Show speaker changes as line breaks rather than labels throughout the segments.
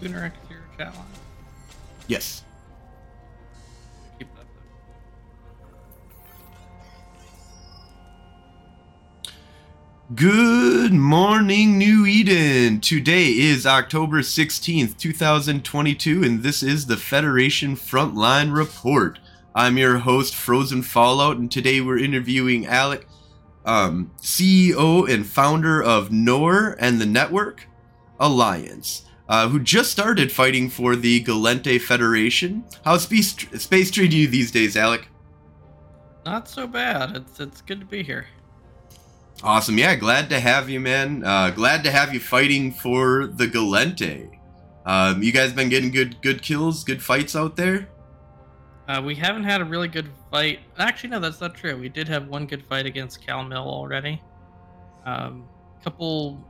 you interact with your chat line?
Yes.
Keep that.
Good morning, New Eden. Today is October 16th, 2022, and this is the Federation Frontline Report. I'm your host, Frozen Fallout, and today we're interviewing Alec, um, CEO and founder of Noir and the Network Alliance, uh, who just started fighting for the Gallente Federation. How's space, space treating you these days, Alec?
Not so bad. It's it's good to be here.
Awesome. Yeah, glad to have you, man. Uh, glad to have you fighting for the Gallente. Um, you guys been getting good good kills, good fights out there?
Uh, we haven't had a really good fight. Actually, no, that's not true. We did have one good fight against Cal Mill already. Um, couple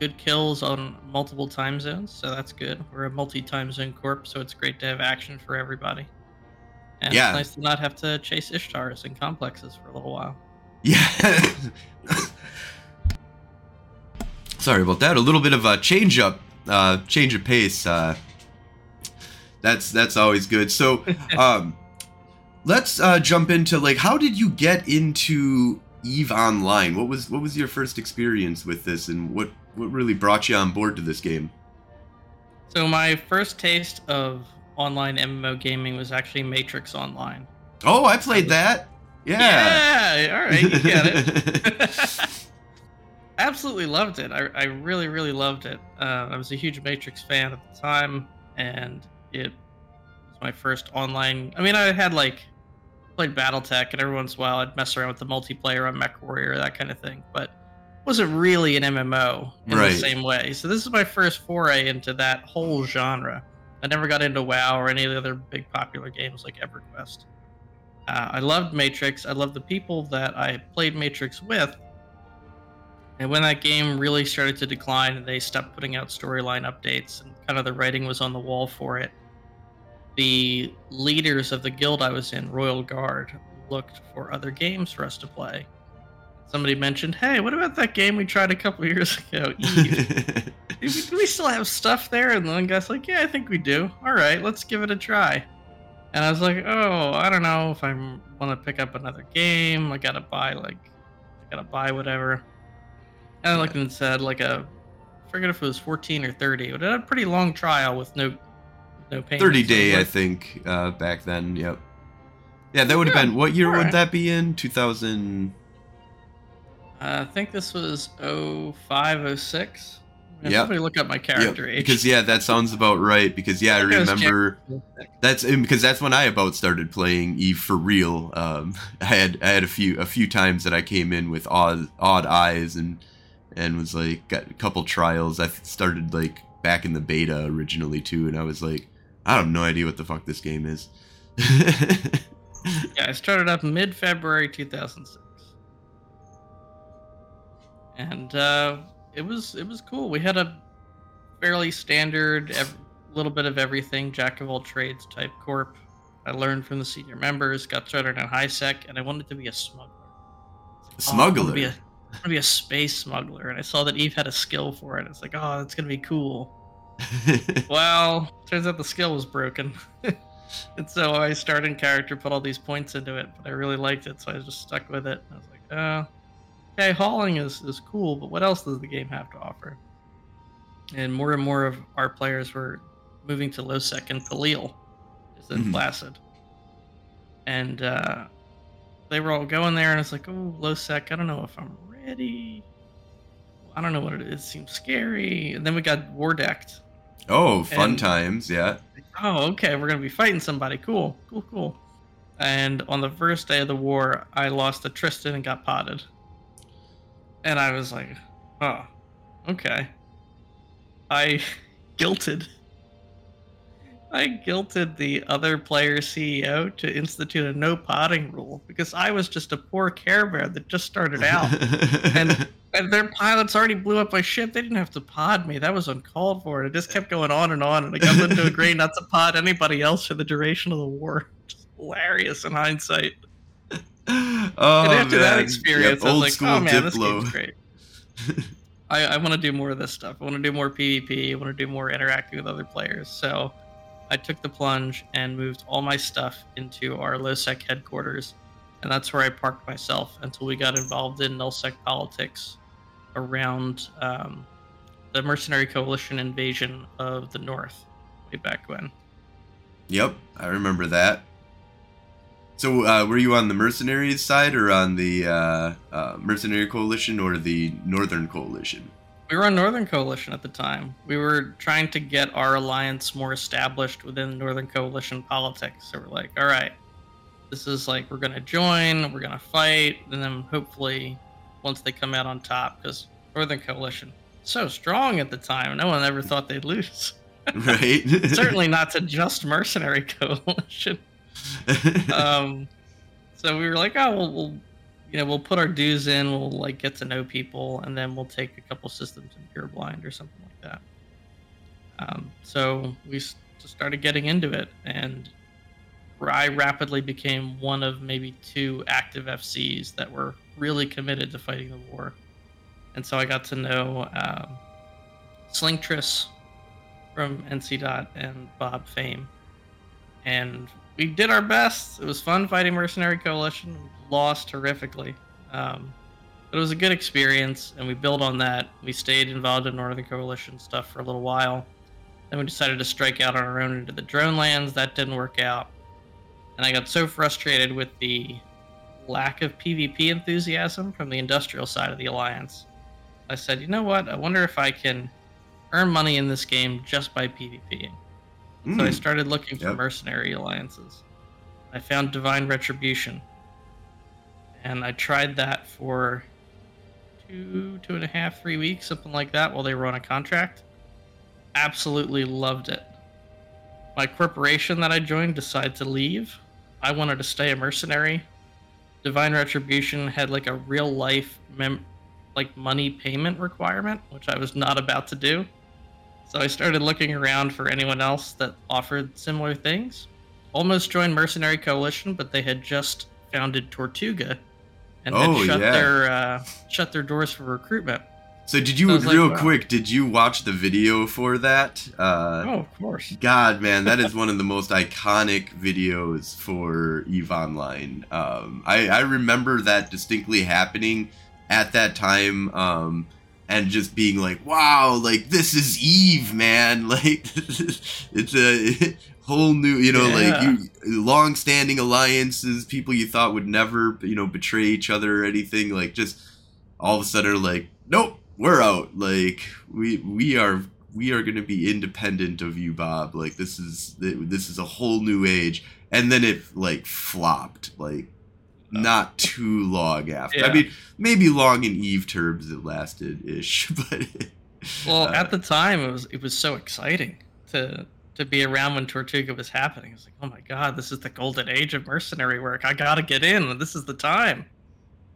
good kills on multiple time zones, so that's good. We're a multi-time zone corp, so it's great to have action for everybody. And
Yeah.
it's nice to not have to chase Ishtars and complexes for a little while.
Yeah. Sorry about that. A little bit of a change up, uh, change of pace. Uh, that's that's always good. So, um, let's uh, jump into like, how did you get into Eve Online? What was what was your first experience with this, and what what really brought you on board to this game?
So my first taste of online MMO gaming was actually Matrix Online.
Oh, I played that. Yeah.
Yeah, all right, you get it. Absolutely loved it. I, I really, really loved it. Uh, I was a huge Matrix fan at the time, and it was my first online. I mean, I had like played BattleTech, and every once in a while I'd mess around with the multiplayer on MechWarrior, that kind of thing. But wasn't really an MMO in
Right.
the same way. So this is my first foray into that whole genre. I never got into WoW or any of the other big popular games like EverQuest. Uh, I loved Matrix. I loved the people that I played Matrix with. And when that game really started to decline and they stopped putting out storyline updates and kind of the writing was on the wall for it, the leaders of the guild I was in, Royal Guard, looked for other games for us to play. Somebody mentioned, hey, what about that game we tried a couple years ago, Eve? do, we, do we still have stuff there? And the one guy's like, yeah, I think we do. All right, let's give it a try. And I was like, oh, I don't know if I want to pick up another game. I gotta buy like, I gotta buy whatever. And I looked and said like a, I forget if it was 14 or 30, but it had a pretty long trial with no, no.
Thirty
So
day, I think, uh, back then. Yep. Yeah, that would have
Yeah,
been. What year would
alright.
that be in? Two thousand.
uh, I think this was 05, 06. Yeah,
Yep.
Somebody look up my character age.
Because yeah, that sounds about right. Because yeah, I
was
remember that's because that's when I about started playing Eve for real. Um, I had I had a few a few times that I came in with odd odd eyes and and was like got a couple trials. I started like back in the beta originally too, and I was like, I have no idea what the fuck this game is.
Yeah, I started up mid February 2006, and uh, it was it was cool. We had a fairly standard, ev- little bit of everything, jack of all trades type corp. I learned from the senior members, got started in high sec, and I wanted to be a smuggler. Oh, I wanna
Smuggler.
be a, I want to be a space smuggler, and I saw that Eve had a skill for it. It's like, oh, that's gonna be cool. Well, turns out the skill was broken. and so I started in character, put all these points into it, but I really liked it, so I just stuck with it. I was like, oh, okay, hauling is, is cool, but what else does the game have to offer? And more and more of our players were moving to low sec and Palil, just in
Mhm.
Placid. And uh, they were all going there, and it's like, oh, low sec, I don't know if I'm ready. I don't know what it is. It seems scary. And then we got war decked.
oh, fun
And-
times, yeah.
Oh, okay. We're gonna be fighting somebody. Cool, cool, cool. And on the first day of the war, I lost to Tristan and got podded. And I was like, oh, okay. I guilted. I guilted the other player CEO to institute a no podding rule because I was just a poor Care Bear that just started out. And- And their pilots already blew up my ship. They didn't have to pod me. That was uncalled for. It just kept going on and on. And I got them to agree not to pod anybody else for the duration of the war. Just hilarious in hindsight.
Oh,
and after that experience,
Yep,
I was like, oh man, this
Diplo.
game's great. I, I want to do more of this stuff. I want to do more PvP. I want to do more interacting with other players. So I took the plunge and moved all my stuff into our LowSec headquarters. And that's where I parked myself until we got involved in nullsec politics around um, the Mercenary Coalition invasion of the North way back when.
Yep, I remember that. So, uh, were you on the mercenaries side or on the uh, uh, Mercenary Coalition or the Northern Coalition?
We were on Northern Coalition at the time. We were trying to get our alliance more established within Northern Coalition politics. So we're like, all right, this is like we're gonna join, we're gonna fight, and then hopefully, once they come out on top, because Northern Coalition so strong at the time, no one ever thought they'd lose.
right.
Certainly not to just Mercenary Coalition um, so we were like, oh, we'll, we'll, you know, we'll put our dues in. We'll like get to know people, and then we'll take a couple systems in pure blind or something like that. Um, so we just started getting into it, and I rapidly became one of maybe two active FCs that were really committed to fighting the war. And so I got to know um, from NC Dot and Bob Fame. And we did our best. It was fun fighting Mercenary Coalition. Lost horrifically. Um, but it was a good experience, and we built on that. We stayed involved in Northern Coalition stuff for a little while. Then we decided to strike out on our own into the drone lands. That didn't work out. And I got so frustrated with the lack of PvP enthusiasm from the industrial side of the Alliance. I said, you know what? I wonder if I can earn money in this game just by PvPing. Mm. So I hmm. started looking for yep. mercenary alliances. I found Divine Retribution. And I tried that for two, two and a half, three weeks, something like that, while they were on a contract. Absolutely loved it. My corporation that I joined decided to leave. I wanted to stay a mercenary. Divine Retribution had like a real life mem- like money payment requirement, which I was not about to do. So I started looking around for anyone else that offered similar things. Almost joined Mercenary Coalition, but they had just founded Tortuga and oh, had shut yeah. their uh, shut their doors for recruitment.
So did you so real like, wow. quick? Did you watch the video for that?
Uh, oh, of course.
God, man, that is one of the most iconic videos for Eve Online. Um, I I remember that distinctly happening at that time. Um, and just being like, wow, like this is Eve, man. Like it's a whole new, you know, yeah. like you long-standing alliances, people you thought would never, you know, betray each other or anything. Like just all of a sudden, like, nope, we're out. Like we we are we are going to be independent of you, Bob. Like this is this is a whole new age. And then it like flopped. Like not too long after. Yeah. I mean, maybe long in Eve terms it lasted ish, but
well, uh, at the time it was it was so exciting to to be around when Tortuga was happening. It's like, oh my god, this is the golden age of mercenary work. I gotta get in. This is the time.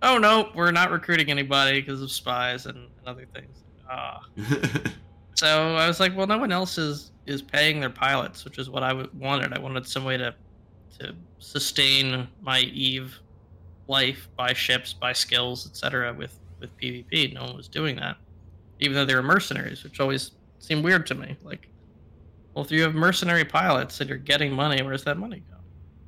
Oh no, we're not recruiting anybody because of spies and, and other things. Ah. so I was like, well, no one else is is paying their pilots, which is what I wanted. I wanted some way to to sustain my Eve life, buy ships, buy skills, etc. With with PvP, no one was doing that, even though they were mercenaries, which always seemed weird to me. Like, well, if you have mercenary pilots and you're getting money, where's that money go?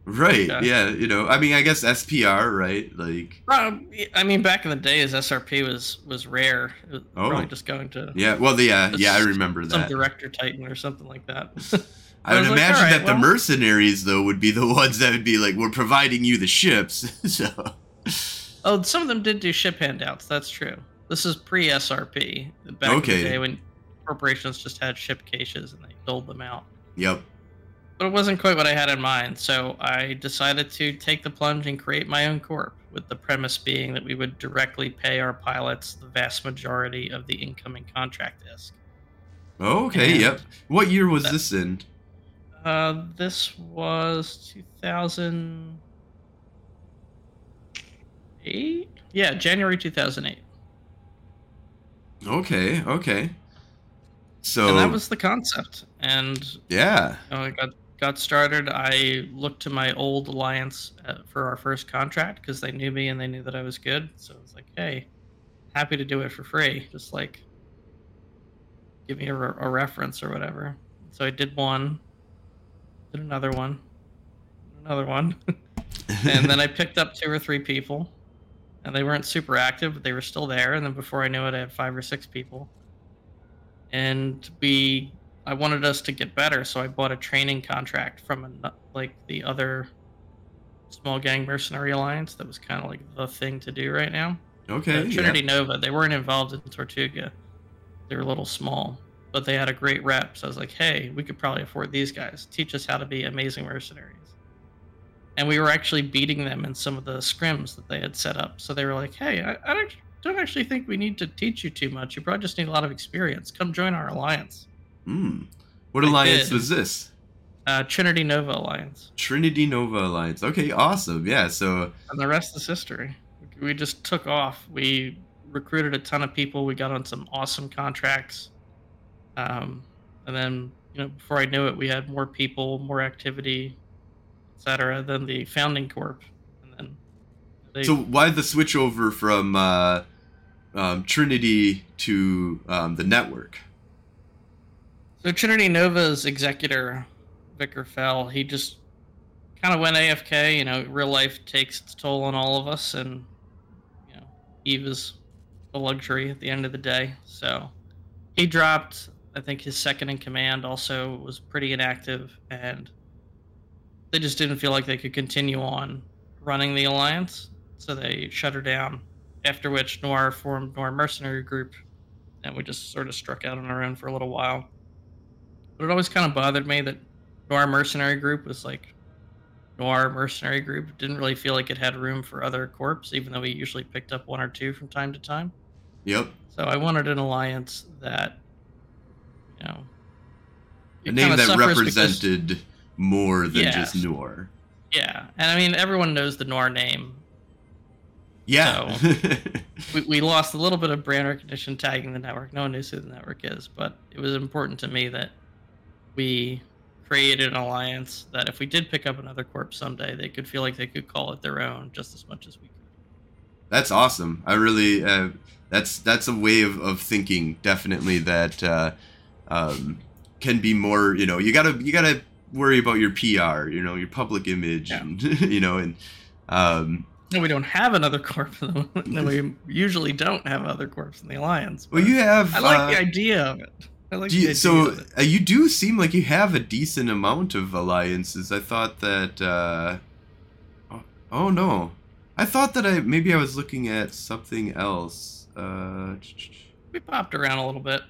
Right. Okay. Yeah. You know. I mean, I guess SPR. Right. Like.
I mean, back in the days, SRP was was rare. It was oh. Probably just going to.
Yeah. Well, the yeah. Yeah, I remember
some
that.
Some director titan or something like that.
I would like, imagine right, that well, the mercenaries, though, would be the ones that would be like, "We're providing you the ships." so.
Oh, some of them did do ship handouts. That's true. This is pre SRP. Back okay. in the day when corporations just had ship caches and they doled them out.
Yep.
But it wasn't quite what I had in mind, so I decided to take the plunge and create my own corp, with the premise being that we would directly pay our pilots the vast majority of the incoming contract disk.
okay, and yep. What year was that, this in?
Uh, this was 2008? Yeah, January two thousand eight.
Okay, okay. So
and that was the concept, and
yeah,
you know, I got got started. I looked to my old alliance uh, for our first contract because they knew me and they knew that I was good. So it's like, hey, happy to do it for free. Just like give me a, re- a reference or whatever. So I did one, did another one, another one, and then I picked up two or three people, and they weren't super active, but they were still there. And then before I knew it, I had five or six people, and we. I wanted us to get better, so I bought a training contract from a, like the other small gang mercenary alliance that was kind of like the thing to do right now.
okay.
Uh,
yeah.
Trinity Nova. They weren't involved in Tortuga. They were a little small, but they had a great rep. So I was like, hey, we could probably afford these guys. Teach us how to be amazing mercenaries. And we were actually beating them in some of the scrims that they had set up. So they were like, hey, I, I don't, don't actually think we need to teach you too much. You probably just need a lot of experience. Come join our alliance.
Hmm. What
I
alliance
did.
was this?
Uh, Trinity Nova Alliance.
Trinity Nova Alliance. Okay, awesome. Yeah, so
And the rest is history. We just took off. We recruited a ton of people. We got on some awesome contracts. Um, and then, you know, before I knew it, we had more people, more activity, etc. than the founding corp. And then they,
so why the switch over from uh, um, Trinity to um, the network?
so Trinity Nova's executor, Vicar Fell, he just kind of went AFK. You know, real life takes its toll on all of us, and you know, Eve is a luxury at the end of the day. So he dropped. I think his second in command also was pretty inactive, and they just didn't feel like they could continue on running the alliance, so they shut her down. After which Noir formed Noir Mercenary Group, and we just sort of struck out on our own for a little while. But it always kind of bothered me that Noir Mercenary Group was like Noir Mercenary Group. Didn't really feel like it had room for other corps, even though we usually picked up one or two from time to time.
Yep.
So I wanted an alliance that, you know,
A name that
suffers because-
represented more than
Yeah.
just Noir.
yeah, and I mean everyone knows the Noir name.
Yeah.
We, we lost a little bit of brand recognition tagging the network. No one knows who the network is, but it was important to me that we created an alliance that if we did pick up another corp someday, they could feel like they could call it their own just as much as we could.
that's awesome. I really uh, that's that's a way of, of thinking definitely that uh, um, can be more. You know, you gotta you gotta worry about your PR. You know, your public image.
Yeah.
And, you know, and um,
No, we don't have another corp. no, we usually don't have other corps in the alliance.
well, you have.
I like
uh,
the idea of it. I like
you,
idea
so
of it.
uh, you do seem like you have a decent amount of alliances. I thought that. Uh, oh, oh no, I thought that I maybe I was looking at something else. Uh,
we popped around a little bit,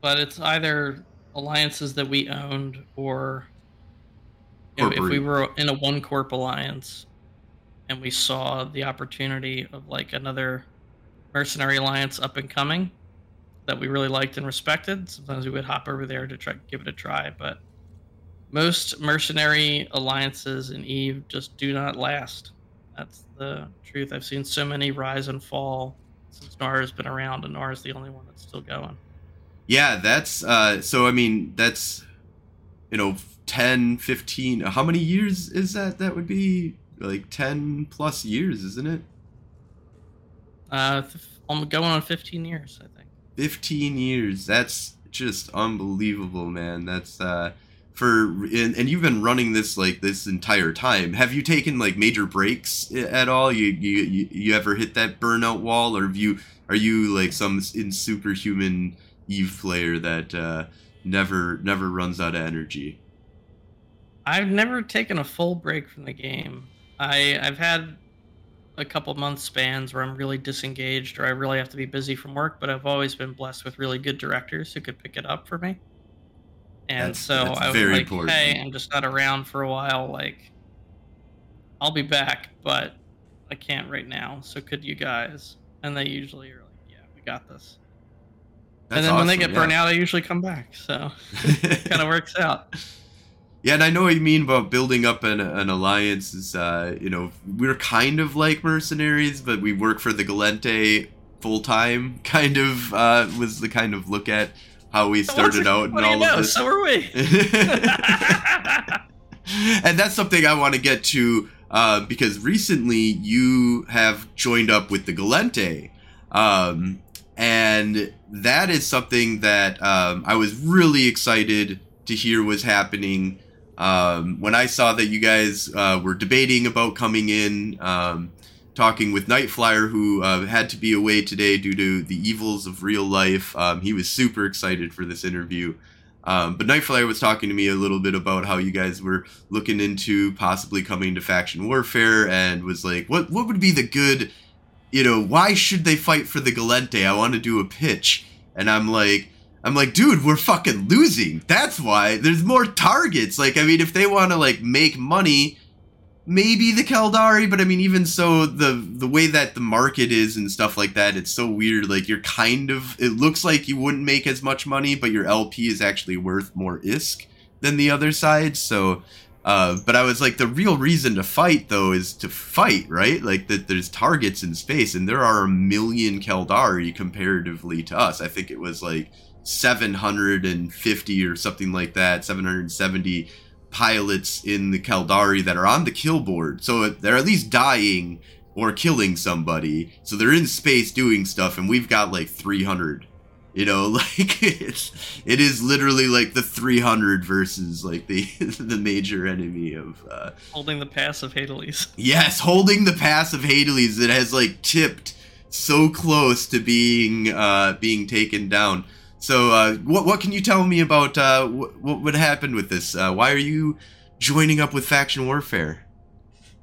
but it's either alliances that we owned or you know, if we were in a one corp alliance and we saw the opportunity of like another mercenary alliance up and coming that we really liked and respected, sometimes we would hop over there to try give it a try. But most mercenary alliances in Eve just do not last. That's the truth. I've seen so many rise and fall since Noir has been around, and Noir is the only one that's still going.
Yeah, that's. Uh, so I mean, that's. You know, 10, 15. How many years is that? That would be like ten plus years, isn't it?
Uh, I'm going on 15 years, I think.
15 years that's just unbelievable man that's uh for and, and you've been running this like this entire time have you taken like major breaks at all you you you, you ever hit that burnout wall or have you are you like some in superhuman eve player that uh never never runs out of energy
I've never taken a full break from the game. I I've had a couple month spans where I'm really disengaged or I really have to be busy from work, but I've always been blessed with really good directors who could pick it up for me. And
That's-
so
that's
I was like,
important.
hey, I'm just not around for a while. Like, I'll be back, but I can't right now. So could you guys? And they usually are like, yeah, we got this.
That's
and then when they get
yeah.
burnt out, I usually come back. So kind of works out.
Yeah, and I know what you mean about building up an, an alliance. Is uh, you know we're kind of like mercenaries, but we work for the Gallente full time. Kind of uh, was the kind of look at how we started out and
do you
all
know?
of this.
So are we.
and that's something I want to get to uh, because recently you have joined up with the Gallente. Um, and that is something that um, I was really excited to hear was happening. Um, when I saw that you guys uh, were debating about coming in, um, talking with Nightflyer, who uh, had to be away today due to the evils of real life, um, he was super excited for this interview. Um, but Nightflyer was talking to me a little bit about how you guys were looking into possibly coming to faction warfare, and was like, "What what would be the good you know, why should they fight for the Gallente? I want to do a pitch. And I'm like, I'm like, dude, we're fucking losing. That's why. There's more targets. Like, I mean, if they want to like make money, maybe the Caldari, but I mean, even so, the the way that the market is and stuff like that, it's so weird. Like, you're kind of. It looks like you wouldn't make as much money, but your LP is actually worth more ISK than the other side. So uh, but I was like, the real reason to fight though is to fight, right? Like that there's targets in space, and there are a million Caldari comparatively to us. I think it was like 750 or something like that, 770 pilots in the Caldari that are on the kill board. So they're at least dying or killing somebody. So they're in space doing stuff, and we've got like 300 you know, like it's it is literally like the 300 versus like the the major enemy of uh
holding the pass of Hades.
Yes, holding the pass of Hades that has like tipped so close to being uh being taken down. So uh what what can you tell me about uh what, what would happen with this? Uh why are you joining up with faction warfare?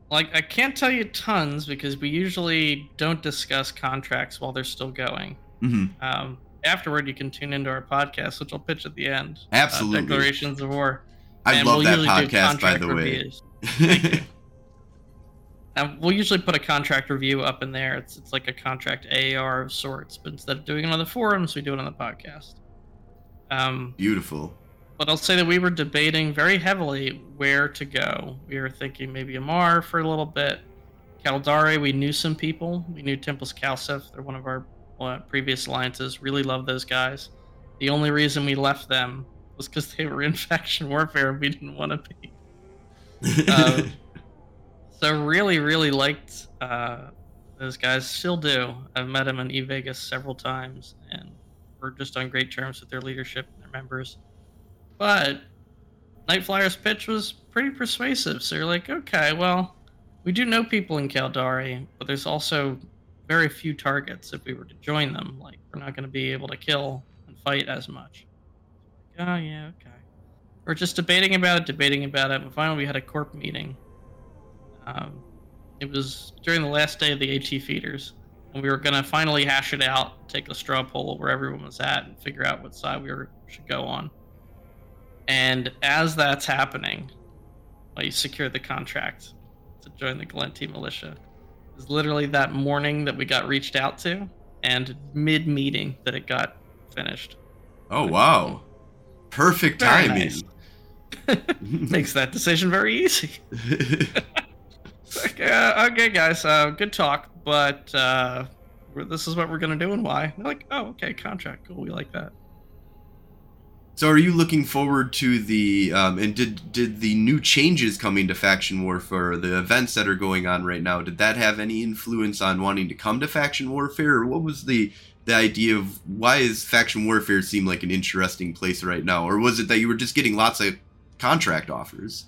Like I can't tell you tons because we usually don't discuss contracts while they're still going.
Mm-hmm.
Um, afterward, you can tune into our podcast, which I'll pitch at the end.
Uh, Absolutely.
Uh, Declarations of War.
I and love we'll that podcast, by the reviews.
way. and we'll usually put a contract review up in there. It's it's like a contract AR of sorts, but instead of doing it on the forums, we do it on the podcast. Um,
Beautiful.
But I'll say that we were debating very heavily where to go. We were thinking maybe Amarr for a little bit. Caldari, we knew some people. We knew Templis CALSF. They're one of our previous alliances. Really love those guys. The only reason we left them was because they were in faction warfare and we didn't want to be. uh, so really, really liked uh, those guys. Still do. I've met them in E Vegas several times, and we're just on great terms with their leadership and their members. But Night Nightflyer's pitch was pretty persuasive. So you're like, okay, well, we do know people in Caldari, but there's also very few targets if we were to join them. Like we're not going to be able to kill and fight as much. Oh yeah, okay. We're just debating about it, debating about it, and finally we had a corp meeting. Um, it was during the last day of the AT feeders, and we were going to finally hash it out, take a straw poll of where everyone was at, and figure out what side we were, should go on. And as that's happening, well, you secure the contract to join the Gallente militia was literally that morning that we got reached out to, and mid meeting that it got finished.
Oh wow! Perfect very timing. Nice.
Makes that decision very easy. okay, uh, okay, guys, uh, good talk, but uh, this is what we're gonna do and why. They're like, oh, okay, contract, cool, we like that.
So, are you looking forward to the um, and did did the new changes coming to faction warfare, the events that are going on right now, did that have any influence on wanting to come to faction warfare, or what was the the idea of why is faction warfare seem like an interesting place right now, or was it that you were just getting lots of contract offers?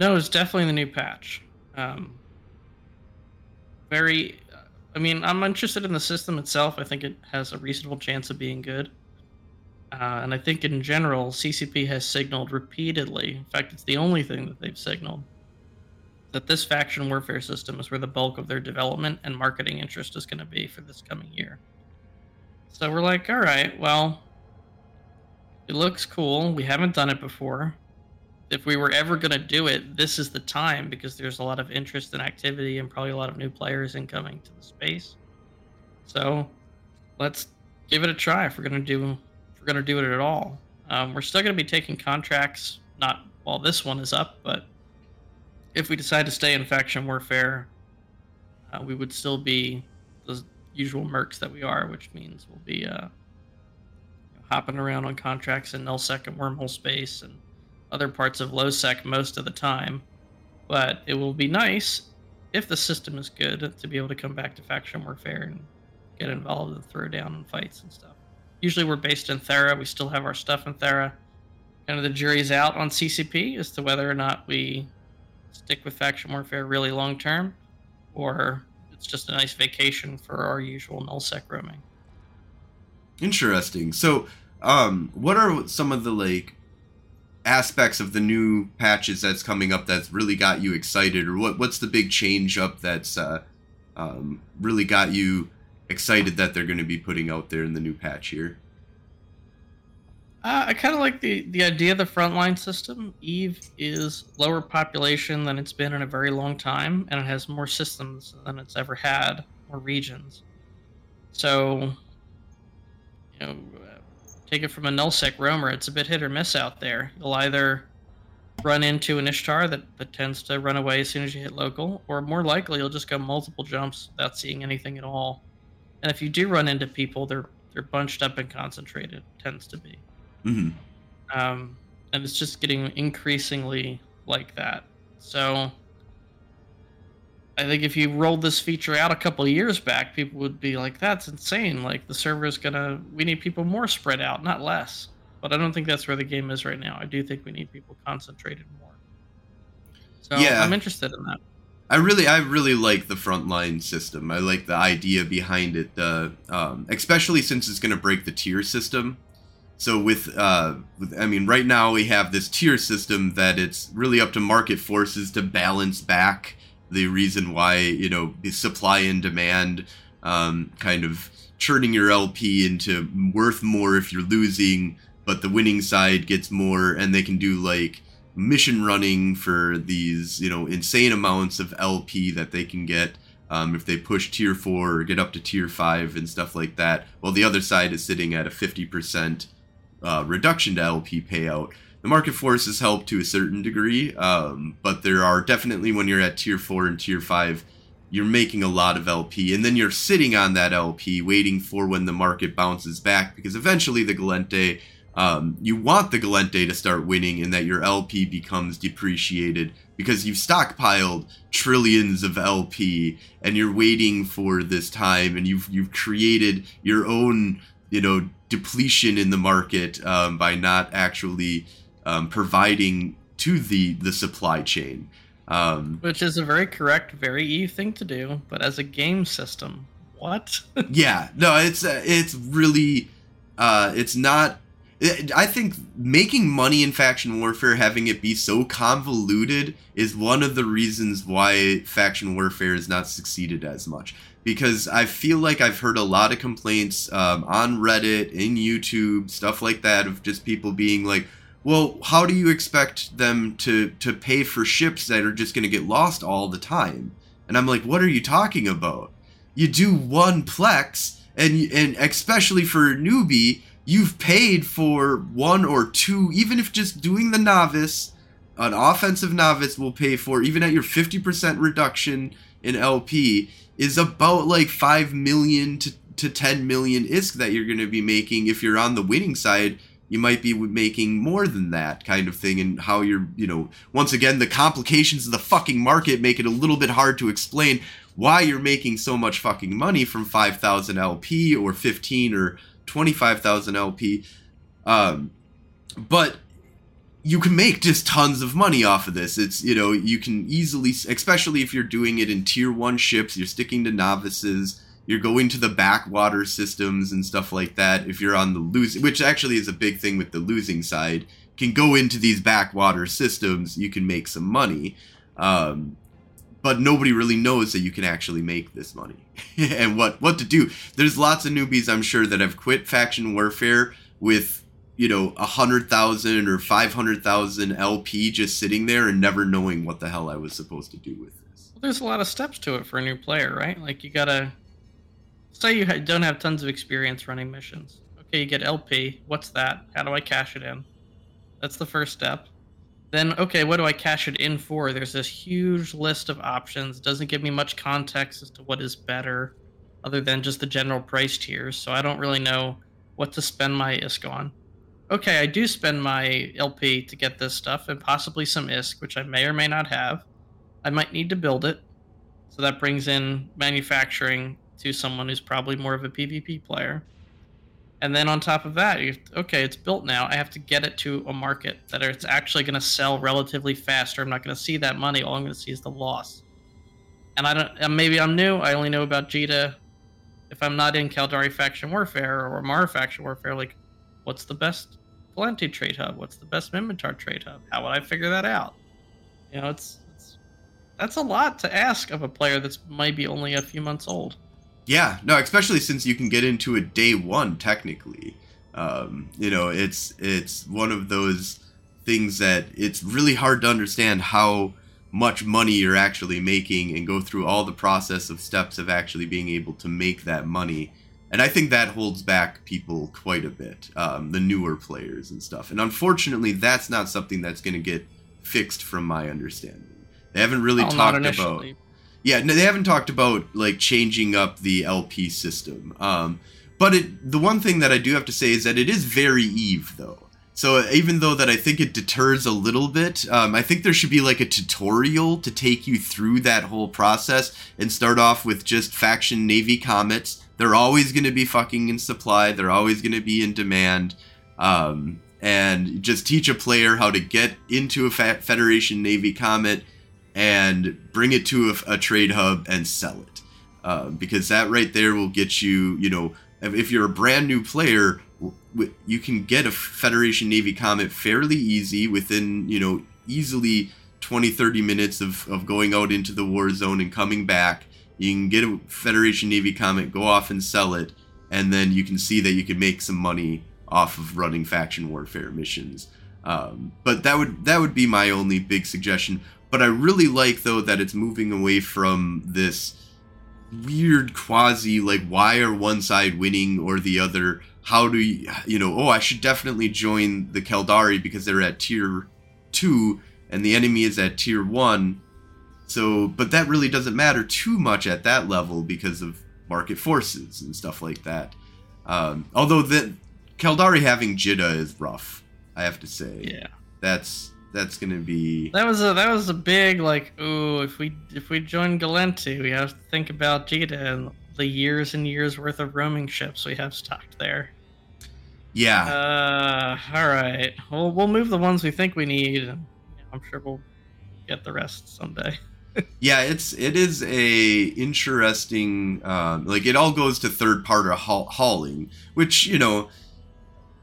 No, it's definitely the new patch. Um, very, I mean, I'm interested in the system itself. I think it has a reasonable chance of being good. Uh, and I think in general, CCP has signaled repeatedly, in fact, it's the only thing that they've signaled, that this faction warfare system is where the bulk of their development and marketing interest is going to be for this coming year. So we're like, all right, well, it looks cool. We haven't done it before. If we were ever going to do it, this is the time because there's a lot of interest and activity and probably a lot of new players incoming to the space. So let's give it a try if we're going to do going to do it at all. Um, we're still going to be taking contracts, not while this one is up, but if we decide to stay in faction warfare, uh, we would still be the usual mercs that we are, which means we'll be uh, hopping around on contracts in nullsec and wormhole space and other parts of lowsec most of the time. But it will be nice if the system is good to be able to come back to faction warfare and get involved in throwdown and fights and stuff. Usually we're based in Thera. We still have our stuff in Thera. Kind of the jury's out on CCP as to whether or not we stick with faction warfare really long term, or it's just a nice vacation for our usual nullsec roaming.
Interesting. So, um, what are some of the like aspects of the new patches that's coming up that's really got you excited, or what what's the big change up that's uh, um, really got you excited that they're going to be putting out there in the new patch here?
Uh, I kind of like the the idea of the frontline system. Eve is lower population than it's been in a very long time, and it has more systems than it's ever had, more regions. So, you know, take it from a nullsec roamer, it's a bit hit or miss out there. You'll either run into an Ishtar that, that tends to run away as soon as you hit local, or more likely you'll just go multiple jumps without seeing anything at all. And if you do run into people, they're they're bunched up and concentrated. Tends to be.
Mm-hmm.
Um, and it's just getting increasingly like that. So I think if you rolled this feature out a couple years back, people would be like, "That's insane! Like the server is gonna, we need people more spread out, not less." But I don't think that's where the game is right now. I do think we need people concentrated more. So
Yeah.
I'm interested in that.
I really, I really like the frontline system. I like the idea behind it, uh, um, especially since it's going to break the tier system. So with, uh, with, I mean, right now we have this tier system that it's really up to market forces to balance back the reason why you know supply and demand, um, kind of churning your LP into worth more if you're losing, but the winning side gets more, and they can do like mission running for these you know insane amounts of LP that they can get um, if they push tier four or get up to tier five and stuff like that. While the other side is sitting at a fifty percent uh, reduction to LP payout. The market forces help to a certain degree, um, but there are definitely when you're at tier four and tier five, you're making a lot of LP, and then you're sitting on that LP waiting for when the market bounces back because eventually the Gallente um, you want the Gallente to start winning and that your LP becomes depreciated because you've stockpiled trillions of LP and you're waiting for this time and you've you've created your own you know depletion in the market um, by not actually um, providing to the the supply chain. Um,
Which is a very correct, very Eve thing to do, but as a game system, what?
yeah, no, it's uh, it's really uh, it's not. I think making money in faction warfare, having it be so convoluted, is one of the reasons why faction warfare has not succeeded as much. Because I feel like I've heard a lot of complaints um, on Reddit, in YouTube, stuff like that, of just people being like, "Well, how do you expect them to to pay for ships that are just going to get lost all the time?" And I'm like, "What are you talking about?" you do one plex and and especially for a newbie you've paid for one or two even if just doing the novice an offensive novice will pay for even at your 50% reduction in lp is about like 5 million to, to 10 million isk that you're going to be making. If you're on the winning side you might be making more than that kind of thing and how you're you know once again the complications of the fucking market make it a little bit hard to explain why you're making so much fucking money from 5000 lp or 15 or 25000 lp um, but you can make just tons of money off of this. It's you know you can easily especially if you're doing it in tier 1 ships you're sticking to novices you're going to the backwater systems and stuff like that if you're on the losing which actually is a big thing with the losing side can go into these backwater systems you can make some money. Um, but nobody really knows that you can actually make this money and what what to do there's lots of newbies i'm sure that have quit faction warfare with you know a hundred thousand or five hundred thousand lp just sitting there and never knowing what the hell i was supposed to do with this
Well, there's a lot of steps to it for a new player, right? Like you gotta say you don't have tons of experience running missions. Okay, you get LP. What's that? How do I cash it in? That's the first step. Then, okay, what do I cash it in for? There's this huge list of options. Doesn't give me much context as to what is better, other than just the general price tiers. So I don't really know what to spend my ISK on. Okay, I do spend my LP to get this stuff and possibly some ISK, which I may or may not have. I might need to build it. So that brings in manufacturing, to someone who's probably more of a PvP player. And then on top of that, okay, it's built now. I have to get it to a market that it's actually going to sell relatively fast, or I'm not going to see that money. All I'm going to see is the loss. And I don't. Maybe I'm new. I only know about JITA. If I'm not in Caldari Faction Warfare or Amarr Faction Warfare, like, what's the best Gallente trade hub? What's the best Minmatar trade hub? How would I figure that out? You know, it's, it's that's a lot to ask of a player that's maybe only a few months old.
Yeah, no, especially since you can get into it day one technically. Um, you know, it's it's one of those things that it's really hard to understand how much money you're actually making and go through all the process of steps of actually being able to make that money. And I think that holds back people quite a bit, um, the newer players and stuff. And unfortunately, that's not something that's going to get fixed from my understanding. They haven't really
Oh,
talked about. Yeah, no, they haven't talked about like changing up the LP system. Um, but it, the one thing that I do have to say is that it is very Eve though. So even though that I think it deters a little bit, um, I think there should be like a tutorial to take you through that whole process and start off with just faction Navy comets. They're always going to be fucking in supply. They're always going to be in demand. Um, and just teach a player how to get into a Federation Navy comet and bring it to a, a trade hub and sell it. Uh, because that right there will get you, you know, if, you're a brand new player, you can get a Federation Navy Comet fairly easy within, you know, easily 20, 30 minutes of, of going out into the war zone and coming back. You can get a Federation Navy Comet, go off and sell it, and then you can see that you can make some money off of running faction warfare missions. Um, but that would that would be my only big suggestion. But I really like though that it's moving away from this weird quasi like why are one side winning or the other? How do you you know? Oh, I should definitely join the Caldari because they're at tier two and the enemy is at tier one. So, but that really doesn't matter too much at that level because of market forces and stuff like that. Um, although the Caldari having JITA is rough, I have to say.
Yeah.
That's that's gonna be
That was a that was a big like ooh if we if we join Gallente we have to think about JITA and the years and years worth of roaming ships we have stocked there.
yeah.
Uh, all right. Well, we'll move the ones we think we need. And I'm sure we'll get the rest someday.
yeah it's it is a interesting um, like it all goes to third party haul- hauling which you know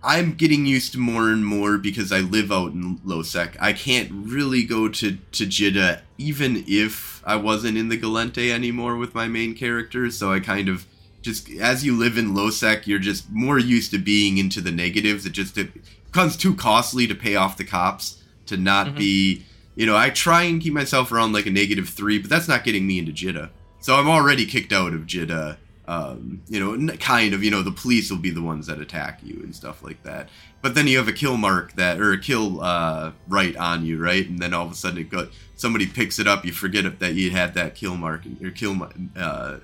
i'm getting used to more and more because i live out in lowsec i can't really go to to even if i wasn't in the gallente anymore with my main character so i kind of just as you live in lowsec you're just more used to being into the negatives it just it becomes too costly to pay off the cops to not
Mhm.
be you know, I try and keep myself around like a negative three, but that's not getting me into JITA. So I'm already kicked out of JITA. Um, you know, kind of, you know, the police will be the ones that attack you and stuff like that. But then you have a kill mark that, or a kill uh, right on you, right? And then all of a sudden it got somebody picks it up. You forget that you had that kill mark or kill uh,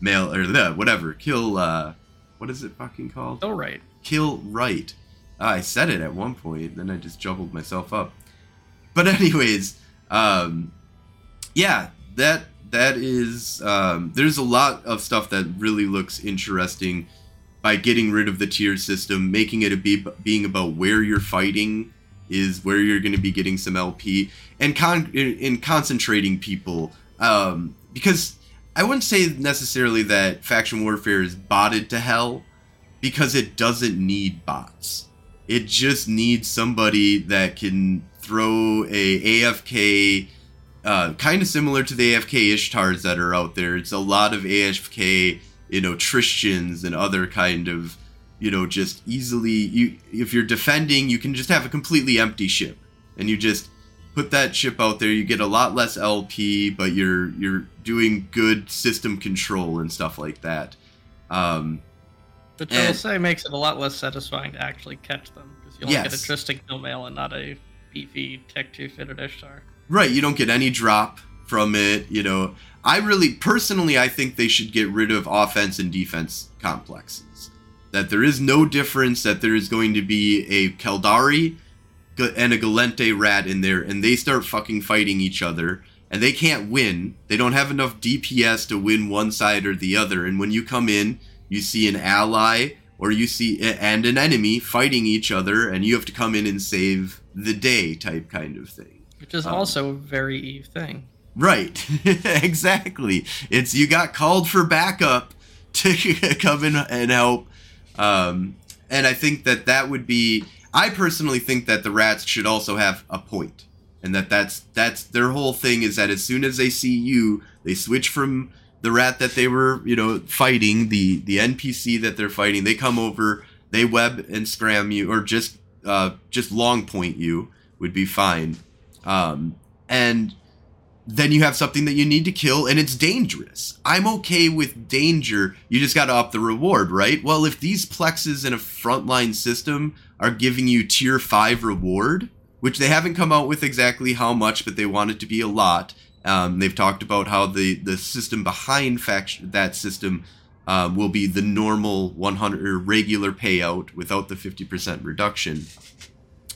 mail or the whatever kill. Uh, what is it fucking called?
Kill right.
kill right. Ah, I said it at one point, then I just jumbled myself up. But anyways, um, yeah, that that is um, there's a lot of stuff that really looks interesting by getting rid of the tier system, making it a be being about where you're fighting is where you're going to be getting some LP and con in, in concentrating people um, because I wouldn't say necessarily that faction warfare is botted to hell because it doesn't need bots. It just needs somebody that can throw a AFK, uh, kind of similar to the AFK Ishtars that are out there. It's a lot of AFK, you know, Trishtians and other kind of, you know, just easily. You if you're defending, you can just have a completely empty ship, and you just put that ship out there. You get a lot less LP, but you're you're doing good system control and stuff like that. Um,
Which I will
And-
say makes it a lot less satisfying to actually catch them because you only get a
Yes.
Tristan kill mail and not a beefy Tech 2 fitted Ishtar.
Right, you don't get any drop from it, you know. I really personally I think they should get rid of offense and defense complexes. That there is no difference that there is going to be a Caldari and a Gallente rat in there and they start fucking fighting each other and they can't win. They don't have enough DPS to win one side or the other. And when you come in, you see an ally or you see and an enemy fighting each other, and you have to come in and save the day type kind of thing.
Which is um, also a very Eve thing.
Right, exactly. It's you got called for backup to come in and help, um, and I think that that would be. I personally think that the rats should also have a point, and that that's that's their whole thing is that as soon as they see you, they switch from the rat that they were, you know, fighting, the the NPC that they're fighting, they come over, they web and scram you, or just uh, just long point you would be fine. Um, and then you have something that you need to kill and it's dangerous. I'm okay with danger. You just got to up the reward, right? Well, if these plexes in a frontline system are giving you tier 5 reward, which they haven't come out with exactly how much, but they want it to be a lot, um, they've talked about how the, the system behind faction, that system uh, will be the normal 100 or regular payout without the 50% reduction.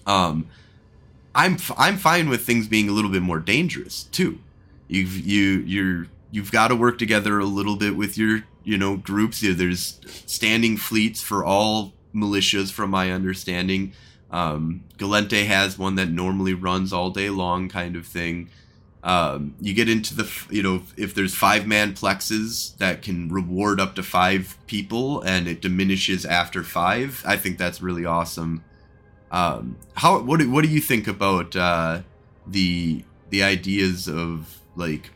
Um, I'm I'm fine with things being a little bit more dangerous too. You've you you're you've got to work together a little bit with your you know groups. There's standing fleets for all militias, from my understanding. Um, Gallente has one that normally runs all day long, kind of thing. Um, you get into the you know if there's five man plexes that can reward up to five people and it diminishes after five i think that's really awesome um, how what do, what do you think about uh, the the ideas of like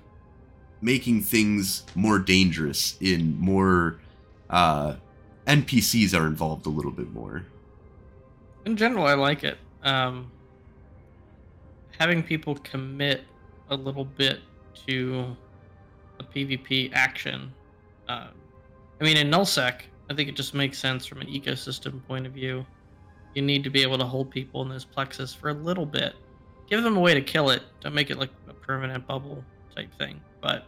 making things more dangerous in more uh, npcs are involved a little bit more
in general i like it um, having people commit a little bit to a PvP action. Uh, I mean, in nullsec, I think it just makes sense from an ecosystem point of view. You need to be able to hold people in those plexes for a little bit. Give them a way to kill it. Don't make it like a permanent bubble type thing, but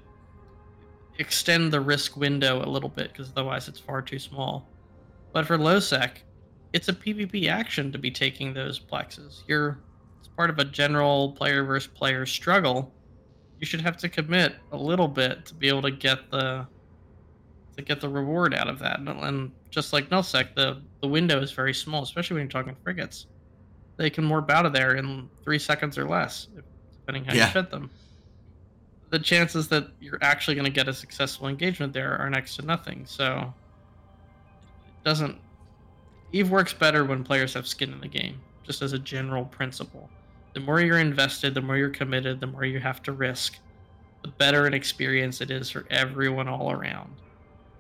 extend the risk window a little bit because otherwise it's far too small. But for low sec, it's a PvP action to be taking those plexes. You're it's part of a general player versus player struggle, you should have to commit a little bit to be able to get the to get the reward out of that. And just like Nullsec, the the window is very small, especially when you're talking frigates. They can warp out of there in three seconds or less, depending how yeah. you fit them. The chances that you're actually going to get a successful engagement there are next to nothing. So it doesn't. Eve works better when players have skin in the game, just as a general principle the more you're invested, the more you're committed, the more you have to risk, the better an experience it is for everyone all around.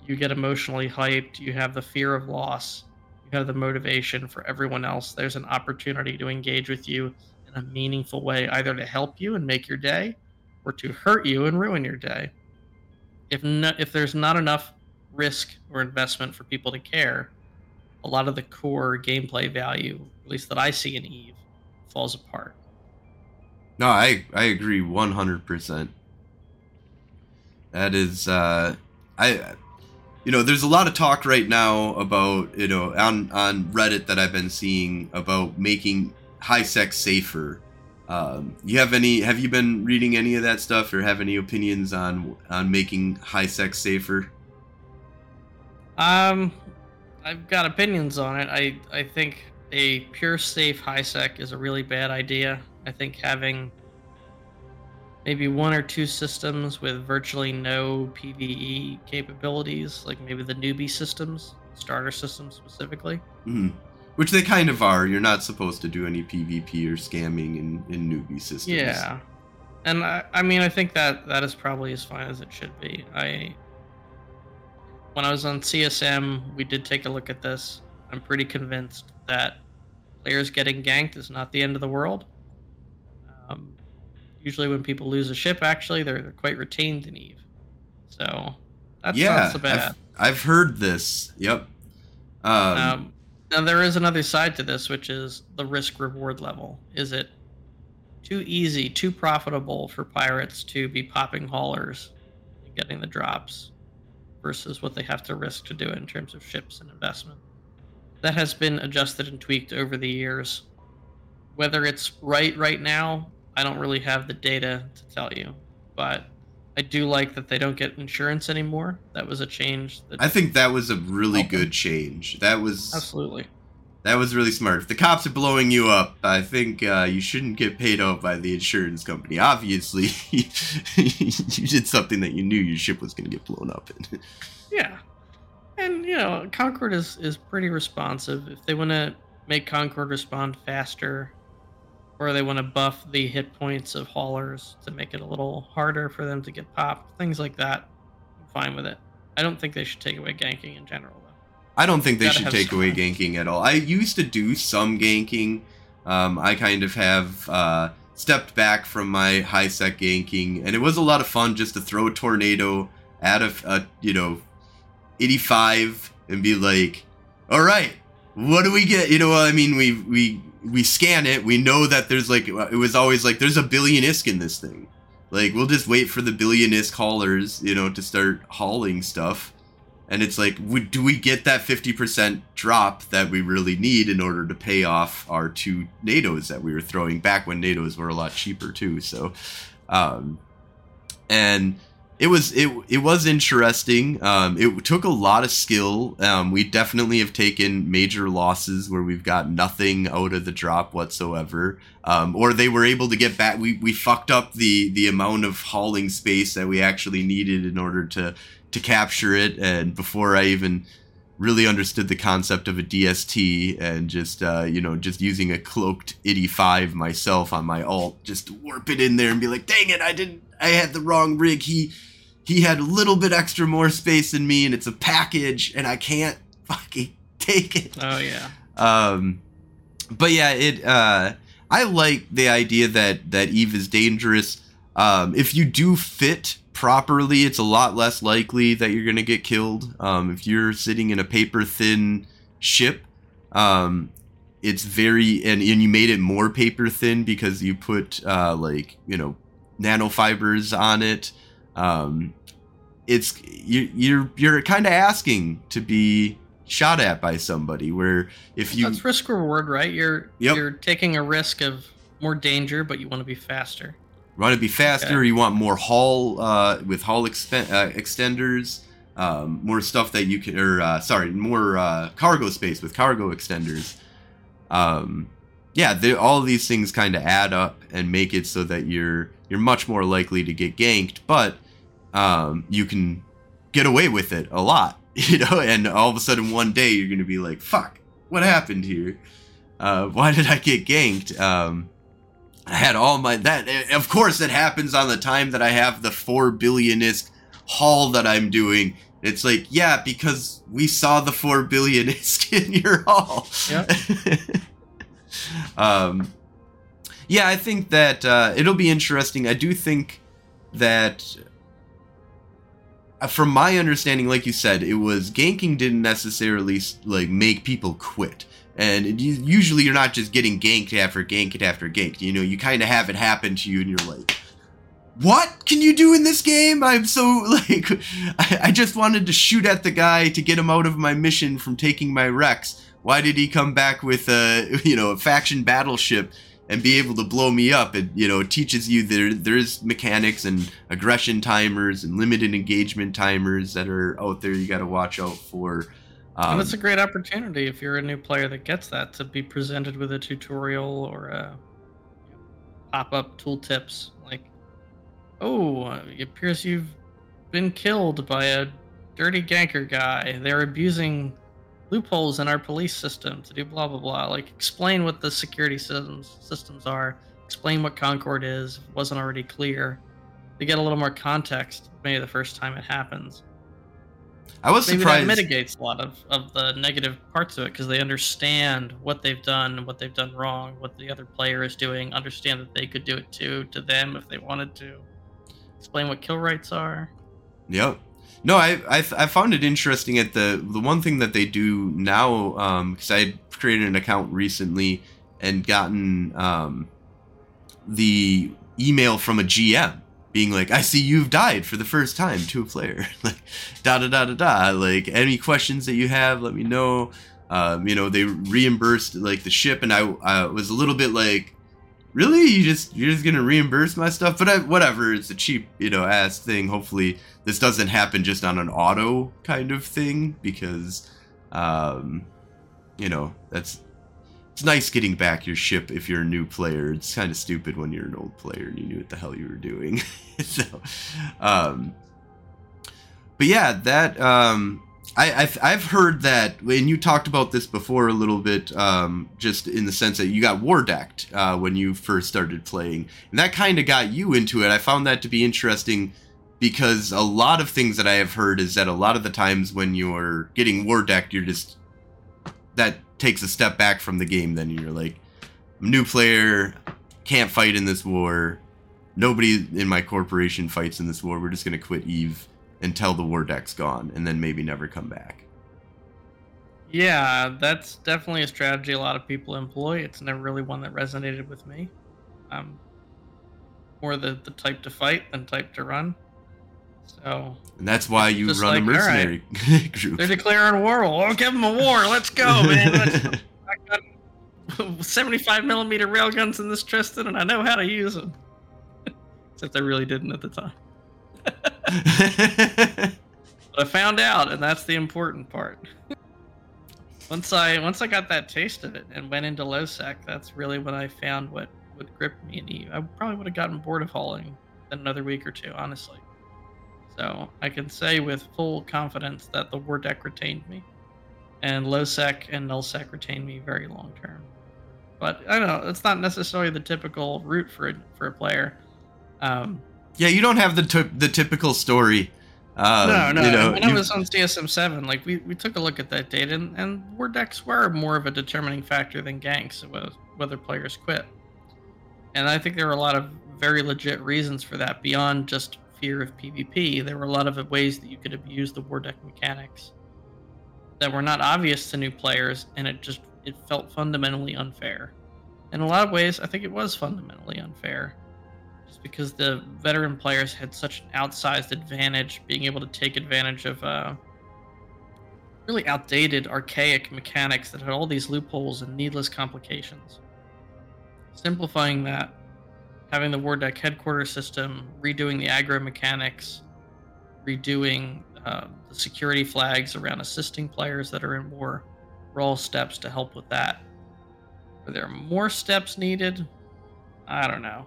You get emotionally hyped, you have the fear of loss, you have the motivation for everyone else. There's an opportunity to engage with you in a meaningful way, either to help you and make your day or to hurt you and ruin your day. If no, if there's not enough risk or investment for people to care, a lot of the core gameplay value, at least that I see in Eve, falls apart.
No, I I agree one hundred percent. That is, uh, I, you know, there's a lot of talk right now about you know on on Reddit that I've been seeing about making high sec safer. Um, you have any? Have you been reading any of that stuff, or have any opinions on on making high sec safer?
Um, I've got opinions on it. I I think a pure safe high sec is a really bad idea. I think having maybe one or two systems with virtually no PVE capabilities, like maybe the newbie systems, starter systems specifically.
Mm-hmm. Which they kind of are. You're not supposed to do any PvP or scamming in, in newbie systems.
Yeah. And I, I mean, I think that that is probably as fine as it should be. I, when I was on CSM, we did take a look at this. I'm pretty convinced that players getting ganked is not the end of the world. Usually, when people lose a ship, actually, they're, they're quite retained in Eve. So that's yeah, not so bad.
I've, I've heard this. Yep. Um,
um, now there is another side to this, which is the risk reward level. Is it too easy, too profitable for pirates to be popping haulers and getting the drops versus what they have to risk to do it in terms of ships and investment? That has been adjusted and tweaked over the years. Whether it's right right now, I don't really have the data to tell you. but I do like that they don't get insurance anymore. That was a change. That
I think that was a really
Okay.
good change. That was
absolutely.
that was really smart. If the cops are blowing you up, I think uh, you shouldn't get paid out by the insurance company. Obviously, you did something that you knew your ship was going to get blown up in.
Yeah, and you know, Concord is is pretty responsive. If they want to make Concord respond faster, or they want to buff the hit points of haulers to make it a little harder for them to get popped, things like that, I'm fine with it. I don't think they should take away ganking in general, though.
I don't think they should take away ganking at all. I used to do some ganking. Um, I kind of have uh, stepped back from my high sec ganking, and it was a lot of fun just to throw a tornado at a, a you know, 85 and be like, all right, what do we get? You know, what I mean, we we we scan it. We know that there's like it was always like there's a billion isk in this thing. Like we'll just wait for the billion isk haulers, you know, to start hauling stuff. And it's like, do we get that 50% drop that we really need in order to pay off our two Nados that we were throwing back when Nados were a lot cheaper too? So, um, and it was it it was interesting. Um, it took a lot of skill. Um, we definitely have taken major losses where we've got nothing out of the drop whatsoever, um, or they were able to get back. We we fucked up the the amount of hauling space that we actually needed in order to to capture it. And before I even really understood the concept of a DST and just uh, you know just using a cloaked 85 myself on my alt just warp it in there and be like dang it I didn't I had the wrong rig he he had a little bit extra more space than me and it's a package and I can't fucking take it.
Oh yeah.
um but yeah it uh i like the idea that that eve is dangerous. Um if you do fit properly it's a lot less likely that you're gonna get killed. Um if you're sitting in a paper thin ship um it's very and, and you made it more paper thin because you put uh like you know nanofibers on it um it's you, you're you're kind of asking to be shot at by somebody where if you
That's risk reward, right? You're
Yep.
you're taking a risk of more danger, but you want to be faster.
want to be faster,
Okay.
you want more haul uh, with haul expen- uh, extenders, um, more stuff that you can, or uh, sorry, more uh, cargo space with cargo extenders. Um, yeah, all of these things kind of add up and make it so that you're you're much more likely to get ganked, but um, you can get away with it a lot, you know. And all of a sudden, one day, you're gonna be like, "Fuck, what happened here? Uh, why did I get ganked?" Um, I had all my that. Of course, it happens on the time that I have the four billion isk haul that I'm doing. It's like, yeah, because we saw the four billion isk in your haul.
Yep.
um, yeah, I think that uh, it'll be interesting. I do think that, Uh, from my understanding, like you said, it was ganking didn't necessarily like make people quit. And usually, you're not just getting ganked after ganked after ganked. You know, you kind of have it happen to you, and you're like, "What can you do in this game?" I'm so like, I, I just wanted to shoot at the guy to get him out of my mission from taking my wrecks. Why did he come back with a you know a faction battleship and be able to blow me up? It you know teaches you there there's mechanics and aggression timers and limited engagement timers that are out there. You got to watch out for. Um,
and it's a great opportunity if you're a new player that gets that to be presented with a tutorial or a pop-up tooltips like, oh, it appears you've been killed by a dirty ganker guy. They're abusing loopholes in our police system to do blah blah blah. Like, explain what the security systems systems are. Explain what Concord is. If it wasn't already clear. To get a little more context, maybe the first time it happens
I was
maybe
surprised.
that mitigates a lot of, of the negative parts of it because they understand what they've done what they've done wrong, what the other player is doing, understand that they could do it too to them if they wanted to. Explain what kill rights are.
Yep. No, I, I I found it interesting at the the one thing that they do now because I had created an account recently and gotten um, the email from a GM being like, "I see you've died for the first time to a player." like, da da da da da. Like, any questions that you have, let me know. Um, you know, they reimbursed like the ship, and I I was a little bit like, really? You just you're just gonna reimburse my stuff? But I, whatever it's a cheap you know ass thing. Hopefully this doesn't happen just on an auto kind of thing because um you know that's it's nice getting back your ship if you're a new player. It's kind of stupid when you're an old player and you knew what the hell you were doing. So um but yeah that um I, have I've heard that, and you talked about this before a little bit, um, just in the sense that you got war decked uh, when you first started playing, and that kind of got you into it. I found that to be interesting because a lot of things that I have heard is that a lot of the times when you're getting war decked, you're just that takes a step back from the game. Then you're like, new player, can't fight in this war. Nobody in my corporation fights in this war. We're just gonna quit Eve until the war deck's gone and then maybe never come back.
Yeah, that's definitely a strategy a lot of people employ. It's never really one that resonated with me. Um, more the, the type to fight than type to run. So,
and that's why you run like, a mercenary
right, group. They're declaring war. Well, give them a war. Let's go, man. Let's, I got 75 millimeter railguns in this Tristan, and I know how to use them. Except I really didn't at the time. I found out, and that's the important part. once I once I got that taste of it and went into Lowsec, that's really when I found what would grip me and Eve. I probably would have gotten bored of hauling in another week or two, honestly. So I can say with full confidence that the War deck retained me, and Lowsec and Nullsec retained me very long term. But I don't know, it's not necessarily the typical route for a, for a player. Um,
yeah, you don't have the t- the typical story.
Um, no, no. You know, when. I was on CSM seven, like we, we took a look at that data, and, and war decks were more of a determining factor than ganks whether players quit. And I think there were a lot of very legit reasons for that beyond just fear of PvP. There were a lot of ways that you could abuse the war deck mechanics that were not obvious to new players, and it just it felt fundamentally unfair. In a lot of ways, I think it was fundamentally unfair because the veteran players had such an outsized advantage being able to take advantage of uh, really outdated, archaic mechanics that had all these loopholes and needless complications. Simplifying that, having the war deck headquarters system, redoing the aggro mechanics, redoing uh, the security flags around assisting players that are in war were all steps to help with that. Are there more steps needed? I don't know.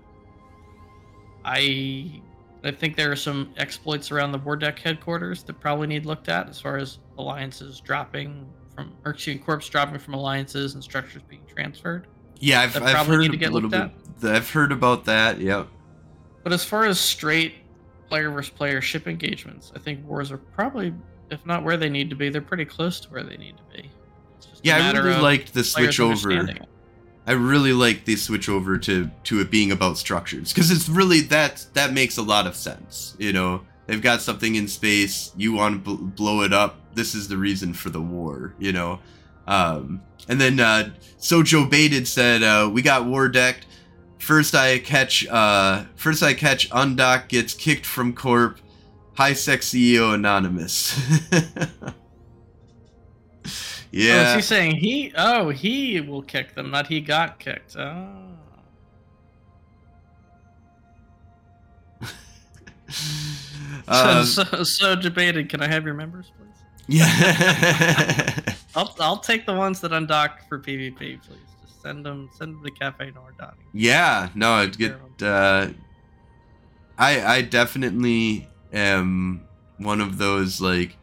I I think there are some exploits around the war deck headquarters that probably need looked at as far as alliances dropping from or excuse me, corps dropping from alliances and structures being transferred.
Yeah, I've, I've heard a little bit. At. I've heard about that. Yep.
But as far as straight player versus player ship engagements, I think wars are probably, if not where they need to be, they're pretty close to where they need to be.
yeah, I really liked the switch over I really like the switch over to to it being about structures because it's really that that makes a lot of sense. You know, they've got something in space, you want to bl- blow it up. This is the reason for the war. You know, um, and then uh, so Joe Baited said, uh, "We got war decked. First I catch, uh, first I catch Undock gets kicked from Corp. High Sec CEO anonymous." Yeah.
Oh, is he saying he? Oh, he will kick them, not he got kicked. Oh. um, so, so, so debated. Can I have your members, please?
Yeah.
I'll I'll take the ones that undock for PvP, please. Just send them send them to Cafe Nordani.
Yeah. No, it get. Uh, I I definitely am one of those like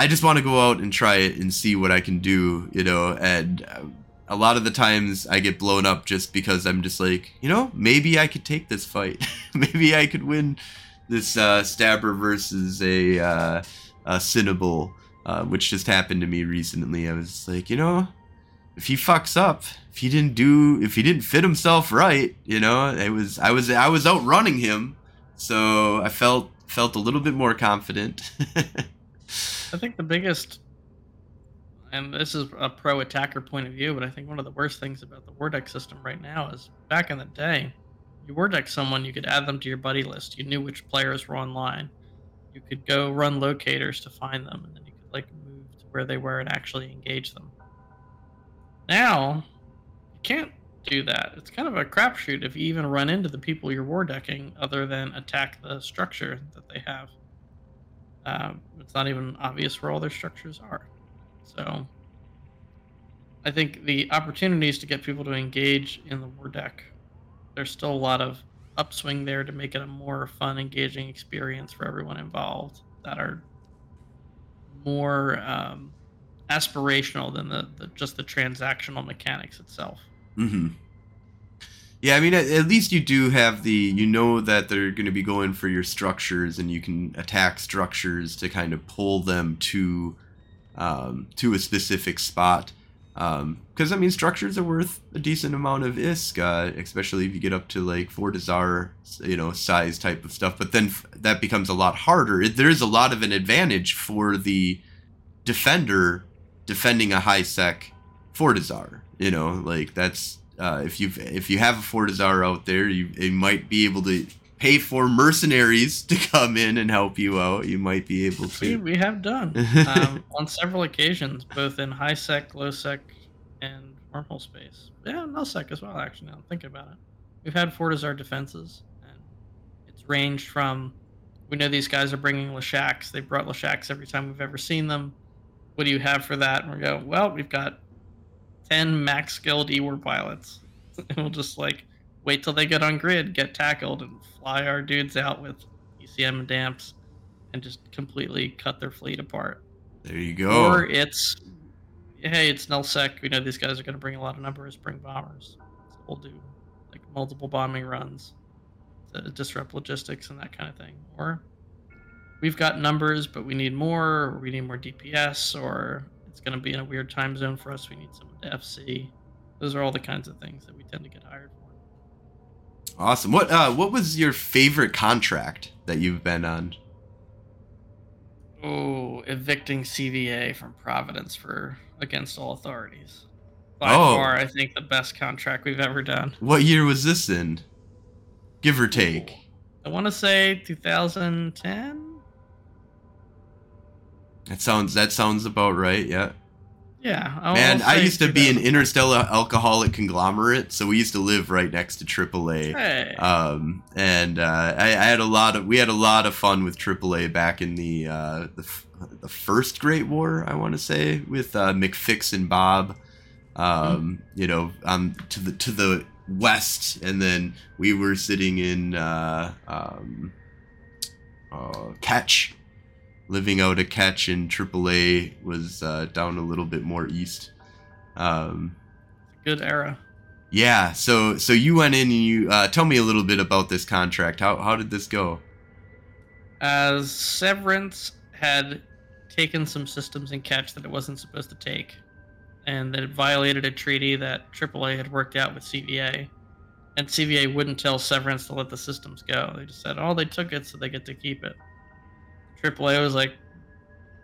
I just want to go out and try it and see what I can do, you know, and uh, a lot of the times I get blown up just because I'm just like, you know, maybe I could take this fight. maybe I could win this uh, stabber versus a, uh, a Cynabal, uh, which just happened to me recently. I was like, you know, if he fucks up, if he didn't do, if he didn't fit himself right, you know, it was, I was, I was outrunning him. So I felt, felt a little bit more confident.
I think the biggest, and this is a pro attacker point of view, but I think one of the worst things about the war deck system right now is back in the day, you war deck someone, you could add them to your buddy list. You knew which players were online. You could go run locators to find them, and then you could like move to where they were and actually engage them. Now, you can't do that. It's kind of a crapshoot if you even run into the people you're war decking, other than attack the structure that they have. Um, it's not even obvious where all their structures are. So I think the opportunities to get people to engage in the war deck, there's still a lot of upswing there to make it a more fun, engaging experience for everyone involved that are more um, aspirational than the, the, just the transactional mechanics itself.
Mm-hmm. Yeah, I mean, at, at, least you do have the you know that they're going to be going for your structures, and you can attack structures to kind of pull them to um, to a specific spot. Because um, I mean, structures are worth a decent amount of ISK, uh, especially if you get up to like Fortizar, you know, size type of stuff. But then f- that becomes a lot harder. It, there is a lot of an advantage for the defender defending a high sec Fortizar. You know, like that's uh, if you if you have a Fortizar out there, you, you might be able to pay for mercenaries to come in and help you out. You might be able to.
We, we have done um, on several occasions, both in high sec, low sec, and wormhole space. Yeah, null sec as well. Actually, now think about it. We've had Fortizar defenses, and it's ranged from. We know these guys are bringing Leshaks. They brought Leshaks every time we've ever seen them. What do you have for that? And we go, well, we've got ten max skilled Ewar pilots. and we'll just like wait till they get on grid, get tackled, and fly our dudes out with ECM and damps and just completely cut their fleet apart.
There you go.
Or it's, hey, it's nullsec. We know these guys are going to bring a lot of numbers, bring bombers. So we'll do like multiple bombing runs to disrupt logistics and that kind of thing. Or we've got numbers, but we need more, or we need more DPS, or it's going to be in a weird time zone for us. We need someone to FC. Those are all the kinds of things that we tend to get hired for.
Awesome. What uh what was your favorite contract that you've been on?
Oh, evicting CVA from Providence for against all authorities. By
Oh.
far, I think the best contract we've ever done.
What year was this in? Give or take.
I want to say 2010.
That sounds that sounds about right. Yeah.
Yeah, I'll
Man, I used to be an interstellar alcoholic conglomerate, so we used to live right next to AAA.
Hey,
Um, and uh, I, I had a lot of we had a lot of fun with AAA back in the uh, the, f- the first Great War, I want to say, with uh, McFix and Bob. Um, You know, um, to the to the west, and then we were sitting in uh, um, uh, Catch, living out a Catch, in AAA was uh, down a little bit more east. Um,
good era.
yeah, so so you went in and you uh, tell me a little bit about this contract. How how did this go?
As Severance had taken some systems in catch that it wasn't supposed to take, and that it violated a treaty that AAA had worked out with CVA. And CVA wouldn't tell Severance to let the systems go. They just said, oh, they took it, so they get to keep it. AAA was like,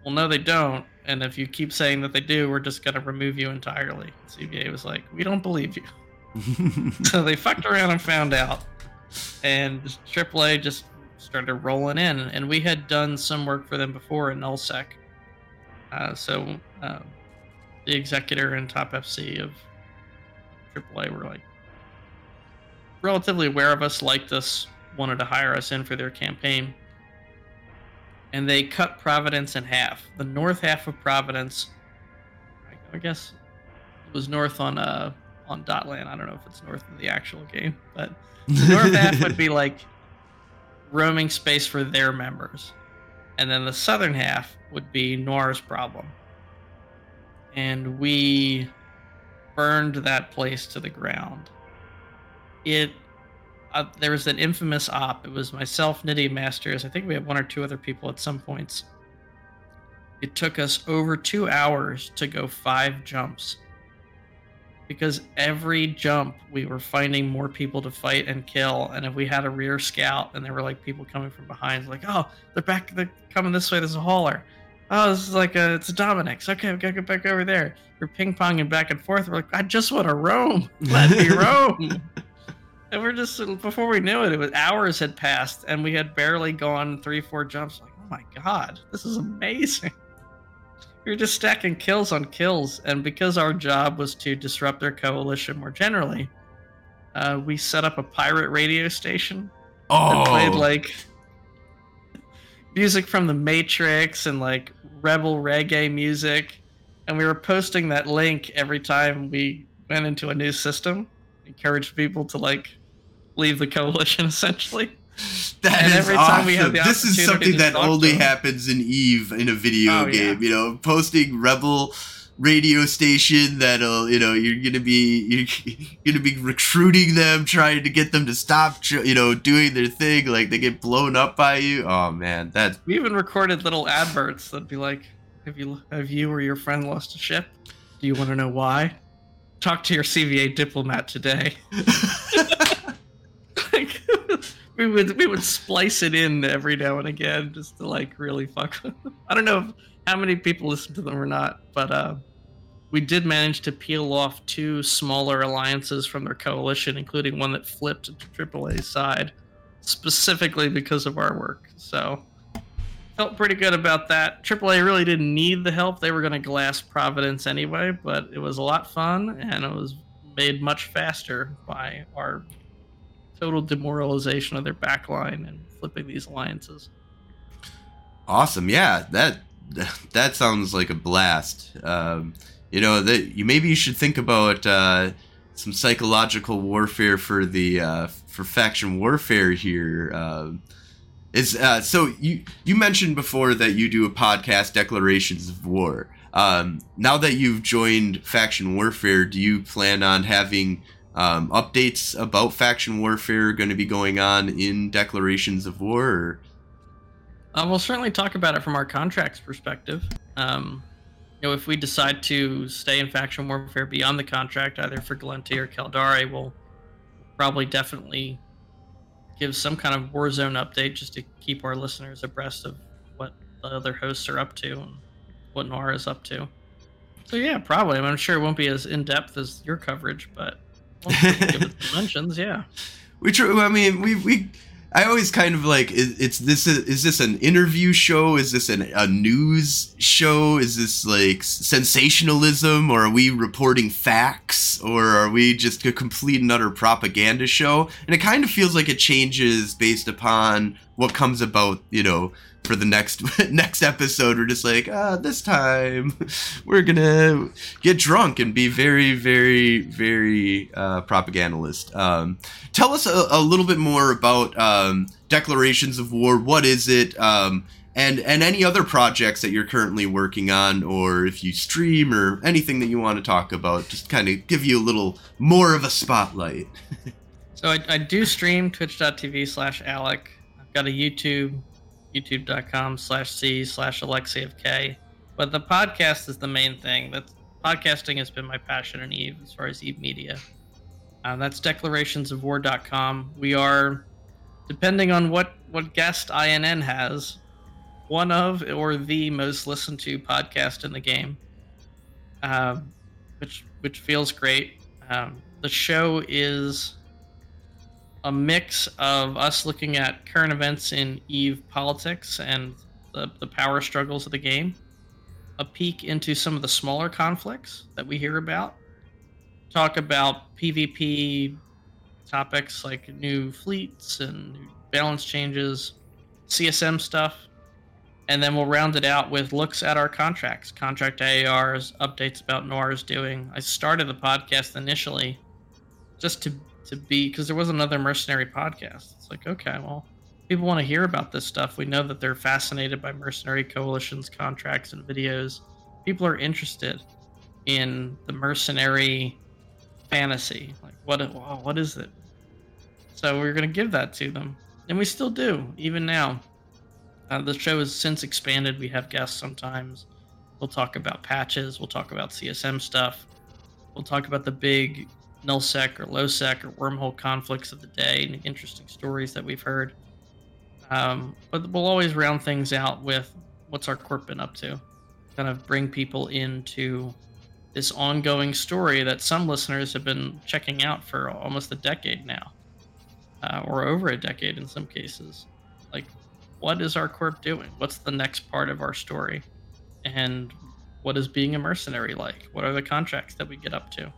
well, no, they don't. And if you keep saying that they do, we're just going to remove you entirely. CVA was like, we don't believe you. so they fucked around and found out. And AAA just started rolling in. And we had done some work for them before in NullSec. Uh, so uh, the executor and top FC of AAA were like relatively aware of us, liked us, wanted to hire us in for their campaign. And they cut Providence in half. The north half of Providence, I- guess, it was north on uh on Dotlan. I don't know if it's north in the actual game, but the north half would be like roaming space for their members, and then the southern half would be Noir's problem. And we burned that place to the ground. It uh, there was an infamous op. It was myself, Nitty Masters. I think we had one or two other people at some points. It took us over two hours to go five jumps because every jump we were finding more people to fight and kill. And if we had a rear scout and there were like people coming from behind like oh they're back they're coming this way there's a hauler. Oh this is like a it's a Dominix okay we gotta go back over there. We're ping-ponging back and forth. We're like i just want to roam. Let me roam and we're just before we knew it it was hours had passed and we had barely gone three four jumps. Like oh my god this is amazing. We were just stacking kills on kills, and because our job was to disrupt their coalition more generally, uh, we set up a pirate radio station
Oh,
played like music from the Matrix and like rebel reggae music, and we were posting that link every time we went into a new system, encouraged people to like leave the coalition essentially.
that
and
is
every time
awesome.
we have the
this is something that only
them.
happens in Eve in a video
Oh, yeah.
game. You know, posting rebel radio station that'll you know you're gonna be you're gonna be recruiting them trying to get them to stop you know doing their thing like they get blown up by you oh man that
We even recorded little adverts that'd be like, "Have you have you or your friend lost a ship? Do you want to know why? Talk to your CVA diplomat today." like, we would we would splice it in every now and again just to like really fuck. I don't know if, how many people listen to them or not, but uh, we did manage to peel off two smaller alliances from their coalition, including one that flipped to AAA's side, specifically because of our work. So felt pretty good about that. AAA really didn't need the help; they were going to glass Providence anyway, but it was a lot fun and it was made much faster by our total demoralization of their backline and flipping these alliances.
awesome yeah that that sounds like a blast um you know that you maybe you should think about uh some psychological warfare for the uh for faction warfare here um is uh so you you mentioned before that you do a podcast declarations of war um now that you've joined faction warfare do you plan on having um, updates about faction warfare going to be going on in declarations of war or
Uh, we'll certainly talk about it from our contracts perspective. Um, you know, if we decide to stay in faction warfare beyond the contract, either for Gallente or Caldari, we'll probably definitely give some kind of war zone update just to keep our listeners abreast of what the other hosts are up to and what Noir is up to. So yeah, probably. I mean, I'm sure it won't be as in depth as your coverage, but we'll give it some mentions. Yeah.
We tr- I mean, we we. I always kind of like is, it's this is this an interview show? Is this an, a news show? Is this like sensationalism, or are we reporting facts, or are we just a complete and utter propaganda show? And it kind of feels like it changes based upon what comes about, you know, for the next next episode. We're just like, ah, this time we're gonna get drunk and be very, very, very uh, propagandalist. Um, tell us a, a little bit more about um, declarations of war. What is it? Um, and and any other projects that you're currently working on, or if you stream or anything that you want to talk about, just kind of give you a little more of a spotlight.
So I, I do stream twitch.tv slash Alec. Got a YouTube, youtube.com slash C slash Alexei of K. But the podcast is the main thing. That's podcasting has been my passion in Eve as far as Eve Media. Uh, that's declarationsofwar.com. We are, depending on what, what guest INN has, one of or the most listened to podcast in the game, um, which which feels great. Um, the show is a mix of us looking at current events in Eve politics and the, the power struggles of the game, a peek into some of the smaller conflicts that we hear about, talk about PvP topics like new fleets and new balance changes, CSM stuff, and then we'll round it out with looks at our contracts, contract AARs, updates about Noir's doing. I started the podcast initially just to to be because there was another mercenary podcast. It's like, okay, well, people want to hear about this stuff. We know that they're fascinated by mercenary coalitions, contracts, and videos. People are interested in the mercenary fantasy. Like, what? What is it? So we're gonna give that to them, and we still do, even now. Uh, the show has since expanded. We have guests sometimes. We'll talk about patches. We'll talk about CSM stuff. We'll talk about the big nullsec or lowsec or wormhole conflicts of the day and interesting stories that we've heard. Um, but we'll always round things out with what's our corp been up to, kind of bring people into this ongoing story that some listeners have been checking out for almost a decade now, uh, or over a decade in some cases. Like, what is our corp doing? What's the next part of our story? And what is being a mercenary like? What are the contracts that we get up to?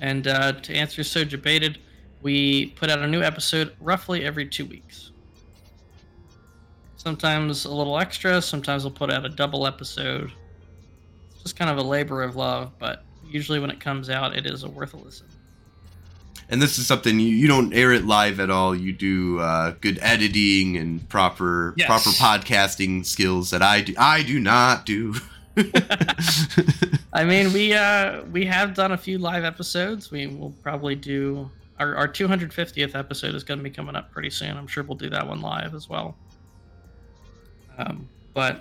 And uh, to answer So Debated, we put out a new episode roughly every two weeks. Sometimes a little extra, sometimes we'll put out a double episode. It's just kind of a labor of love, but usually when it comes out, it is a worth a listen.
And this is something you, you don't air it live at all. You do uh, good editing and proper
Yes.
proper podcasting skills that I do. I do not do.
I mean, we uh we have done a few live episodes. We will probably do our our 250th episode is going to be coming up pretty soon. I'm sure we'll do that one live as well. Um, but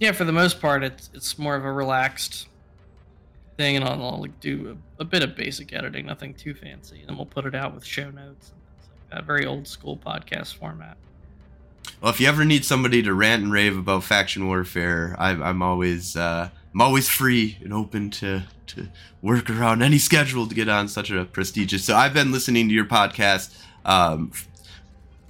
yeah, for the most part, it's it's more of a relaxed thing, and I'll, I'll do a, a bit of basic editing, nothing too fancy, and then we'll put it out with show notes like that. Very old school podcast format.
Well, if you ever need somebody to rant and rave about faction warfare, I'm, I'm always uh, I'm always free and open to to work around any schedule to get on such a prestigious. So I've been listening to your podcast. Um,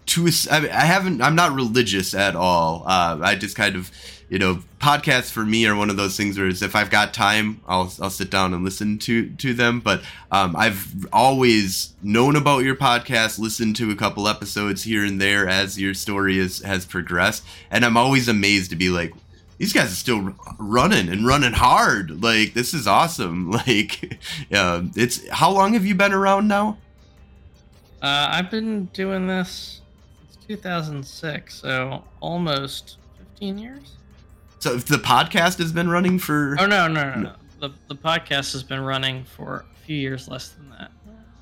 to I, I haven't. I'm not religious at all. Uh, I just kind of, you know, podcasts for me are one of those things where if I've got time, I'll I'll sit down and listen to to them. But um, I've always known about your podcast, listened to a couple episodes here and there as your story is, has progressed, and I'm always amazed to be like, these guys are still running and running hard. Like this is awesome. Like, uh, it's how long have you been around now?
Uh, I've been doing this since 2006, so almost 15 years.
So if the podcast has been running for
Oh no, no, no, no. The the podcast has been running for a few years less than that.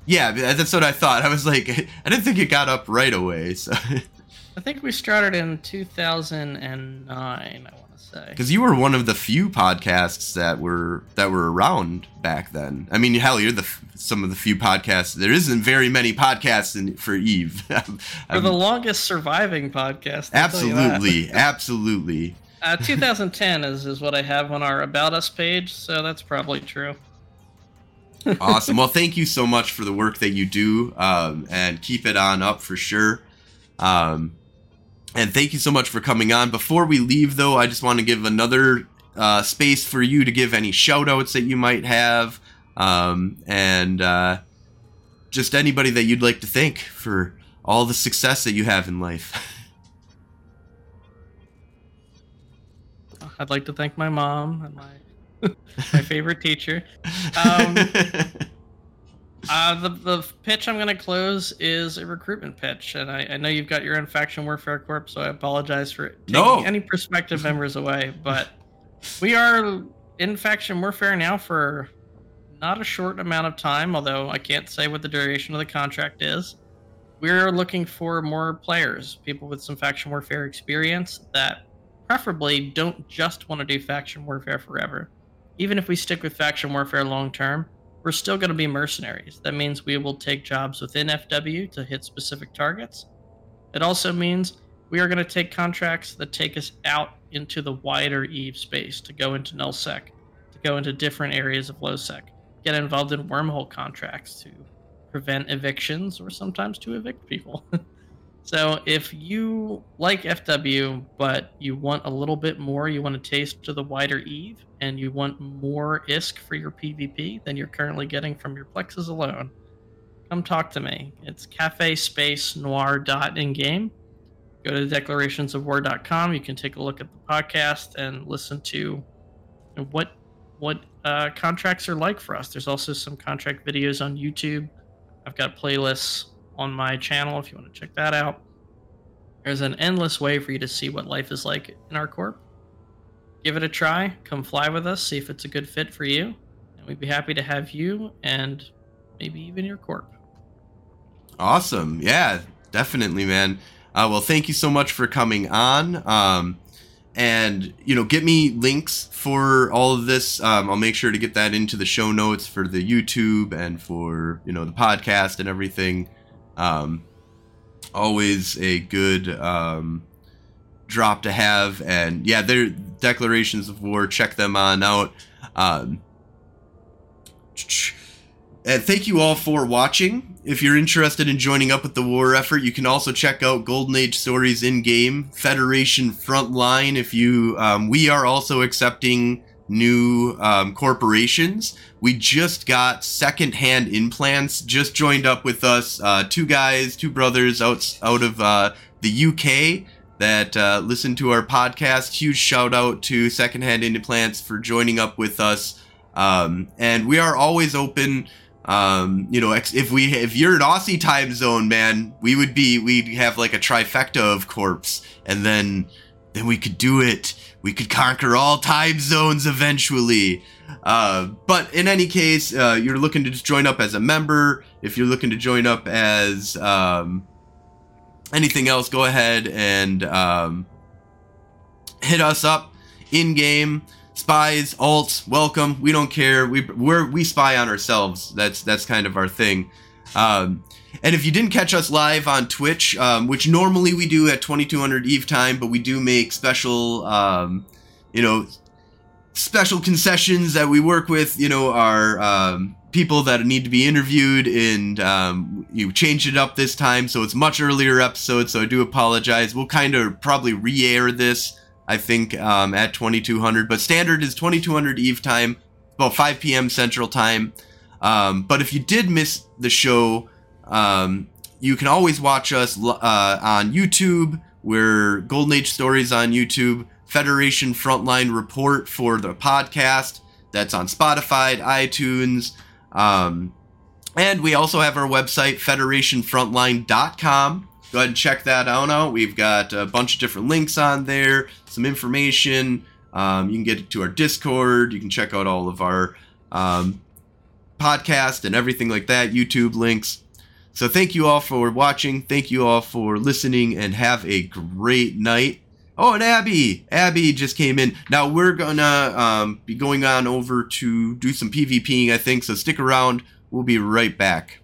yeah, that's what I thought. I was like, I didn't think it got up right away. So
I think we started in 2009. I want say.
because you were one of the few podcasts that were that were around back then. I mean, hell, you're the some of the few podcasts. There isn't very many podcasts in, for Eve.
For the longest surviving podcast. I'll tell you that.
absolutely, absolutely.
Uh, 2010 is is what I have on our about us page, so that's probably true.
awesome. Well, thank you so much for the work that you do, um, and keep it on up for sure. Um, and thank you so much for coming on. Before we leave, though, I just want to give another uh, space for you to give any shout outs that you might have, um, and uh, just anybody that you'd like to thank for all the success that you have in life.
I'd like to thank my mom and my my favorite teacher. Um, Uh, the the pitch I'm going to close is a recruitment pitch, and I, I know you've got your own faction warfare corp, so I apologize for taking
No.
any prospective members away. But we are in faction warfare now for not a short amount of time, although I can't say what the duration of the contract is. We're looking for more players, people with some faction warfare experience that preferably don't just want to do faction warfare forever. Even if we stick with faction warfare long term, we're still going to be mercenaries. That means we will take jobs within FW to hit specific targets. It also means we are going to take contracts that take us out into the wider Eve space to go into nullsec, to go into different areas of lowsec, get involved in wormhole contracts to prevent evictions or sometimes to evict people. so if you like FW but you want a little bit more, you want a taste to the wider Eve, and you want more ISK for your PvP than you're currently getting from your plexes alone, come talk to me. It's cafe space noir dot in game. Go to declarationsofwar.com. You can take a look at the podcast and listen to what what uh, contracts are like for us. There's also some contract videos on YouTube. I've got playlists on my channel if you want to check that out. There's an endless way for you to see what life is like in our corp. Give it a try. Come fly with us. See if it's a good fit for you. And we'd be happy to have you and maybe even your corp.
Awesome. Yeah, definitely, man. Uh, well, thank you so much for coming on. Um, and, you know, get me links for all of this. Um, I'll make sure to get that into the show notes for the YouTube and for, you know, the podcast and everything. Um, always a good um, drop to have. And yeah, their declarations of war, check them on out. Um, and thank you all for watching. If you're interested in joining up with the war effort, you can also check out Golden Age Stories in game, Federation Frontline. If you, um, we are also accepting new um, corporations. We just got secondhand implants, just joined up with us. Uh, two guys, two brothers out, out of uh, the UK that uh, listen to our podcast. Huge shout out to Secondhand Implants for joining up with us. Um, and we are always open. Um, you know, if we if you're an Aussie time zone, man, we would be we'd have like a trifecta of corpse, and then then we could do it. We could conquer all time zones eventually. Uh, but in any case, uh, you're looking to just join up as a member. If you're looking to join up as um, anything else, go ahead and um, hit us up in game. Spies, alts, welcome. We don't care. We we we spy on ourselves. That's that's kind of our thing. Um, and if you didn't catch us live on Twitch, um, which normally we do at 2200 Eve time, but we do make special, um, you know, special concessions that we work with, you know, our um, people that need to be interviewed, and um, you changed it up this time, so it's much earlier episode. So I do apologize. We'll kind of probably re-air this, I think, um, at 2200, but standard is 2200 Eve time, about 5 p.m. Central time. Um, but if you did miss the show, um, you can always watch us uh, on YouTube. We're Golden Age Stories on YouTube. Federation Frontline Report for the podcast. That's on Spotify, iTunes. Um, and we also have our website, federationfrontline.com. Go ahead and check that out. We've got a bunch of different links on there, some information. Um, you can get to our Discord. You can check out all of our um, podcast and everything like that, YouTube links. So thank you all for watching. Thank you all for listening and have a great night. Oh, and Abby, Abby just came in. Now we're gonna um, be going on over to do some PvPing, I think. So stick around. We'll be right back.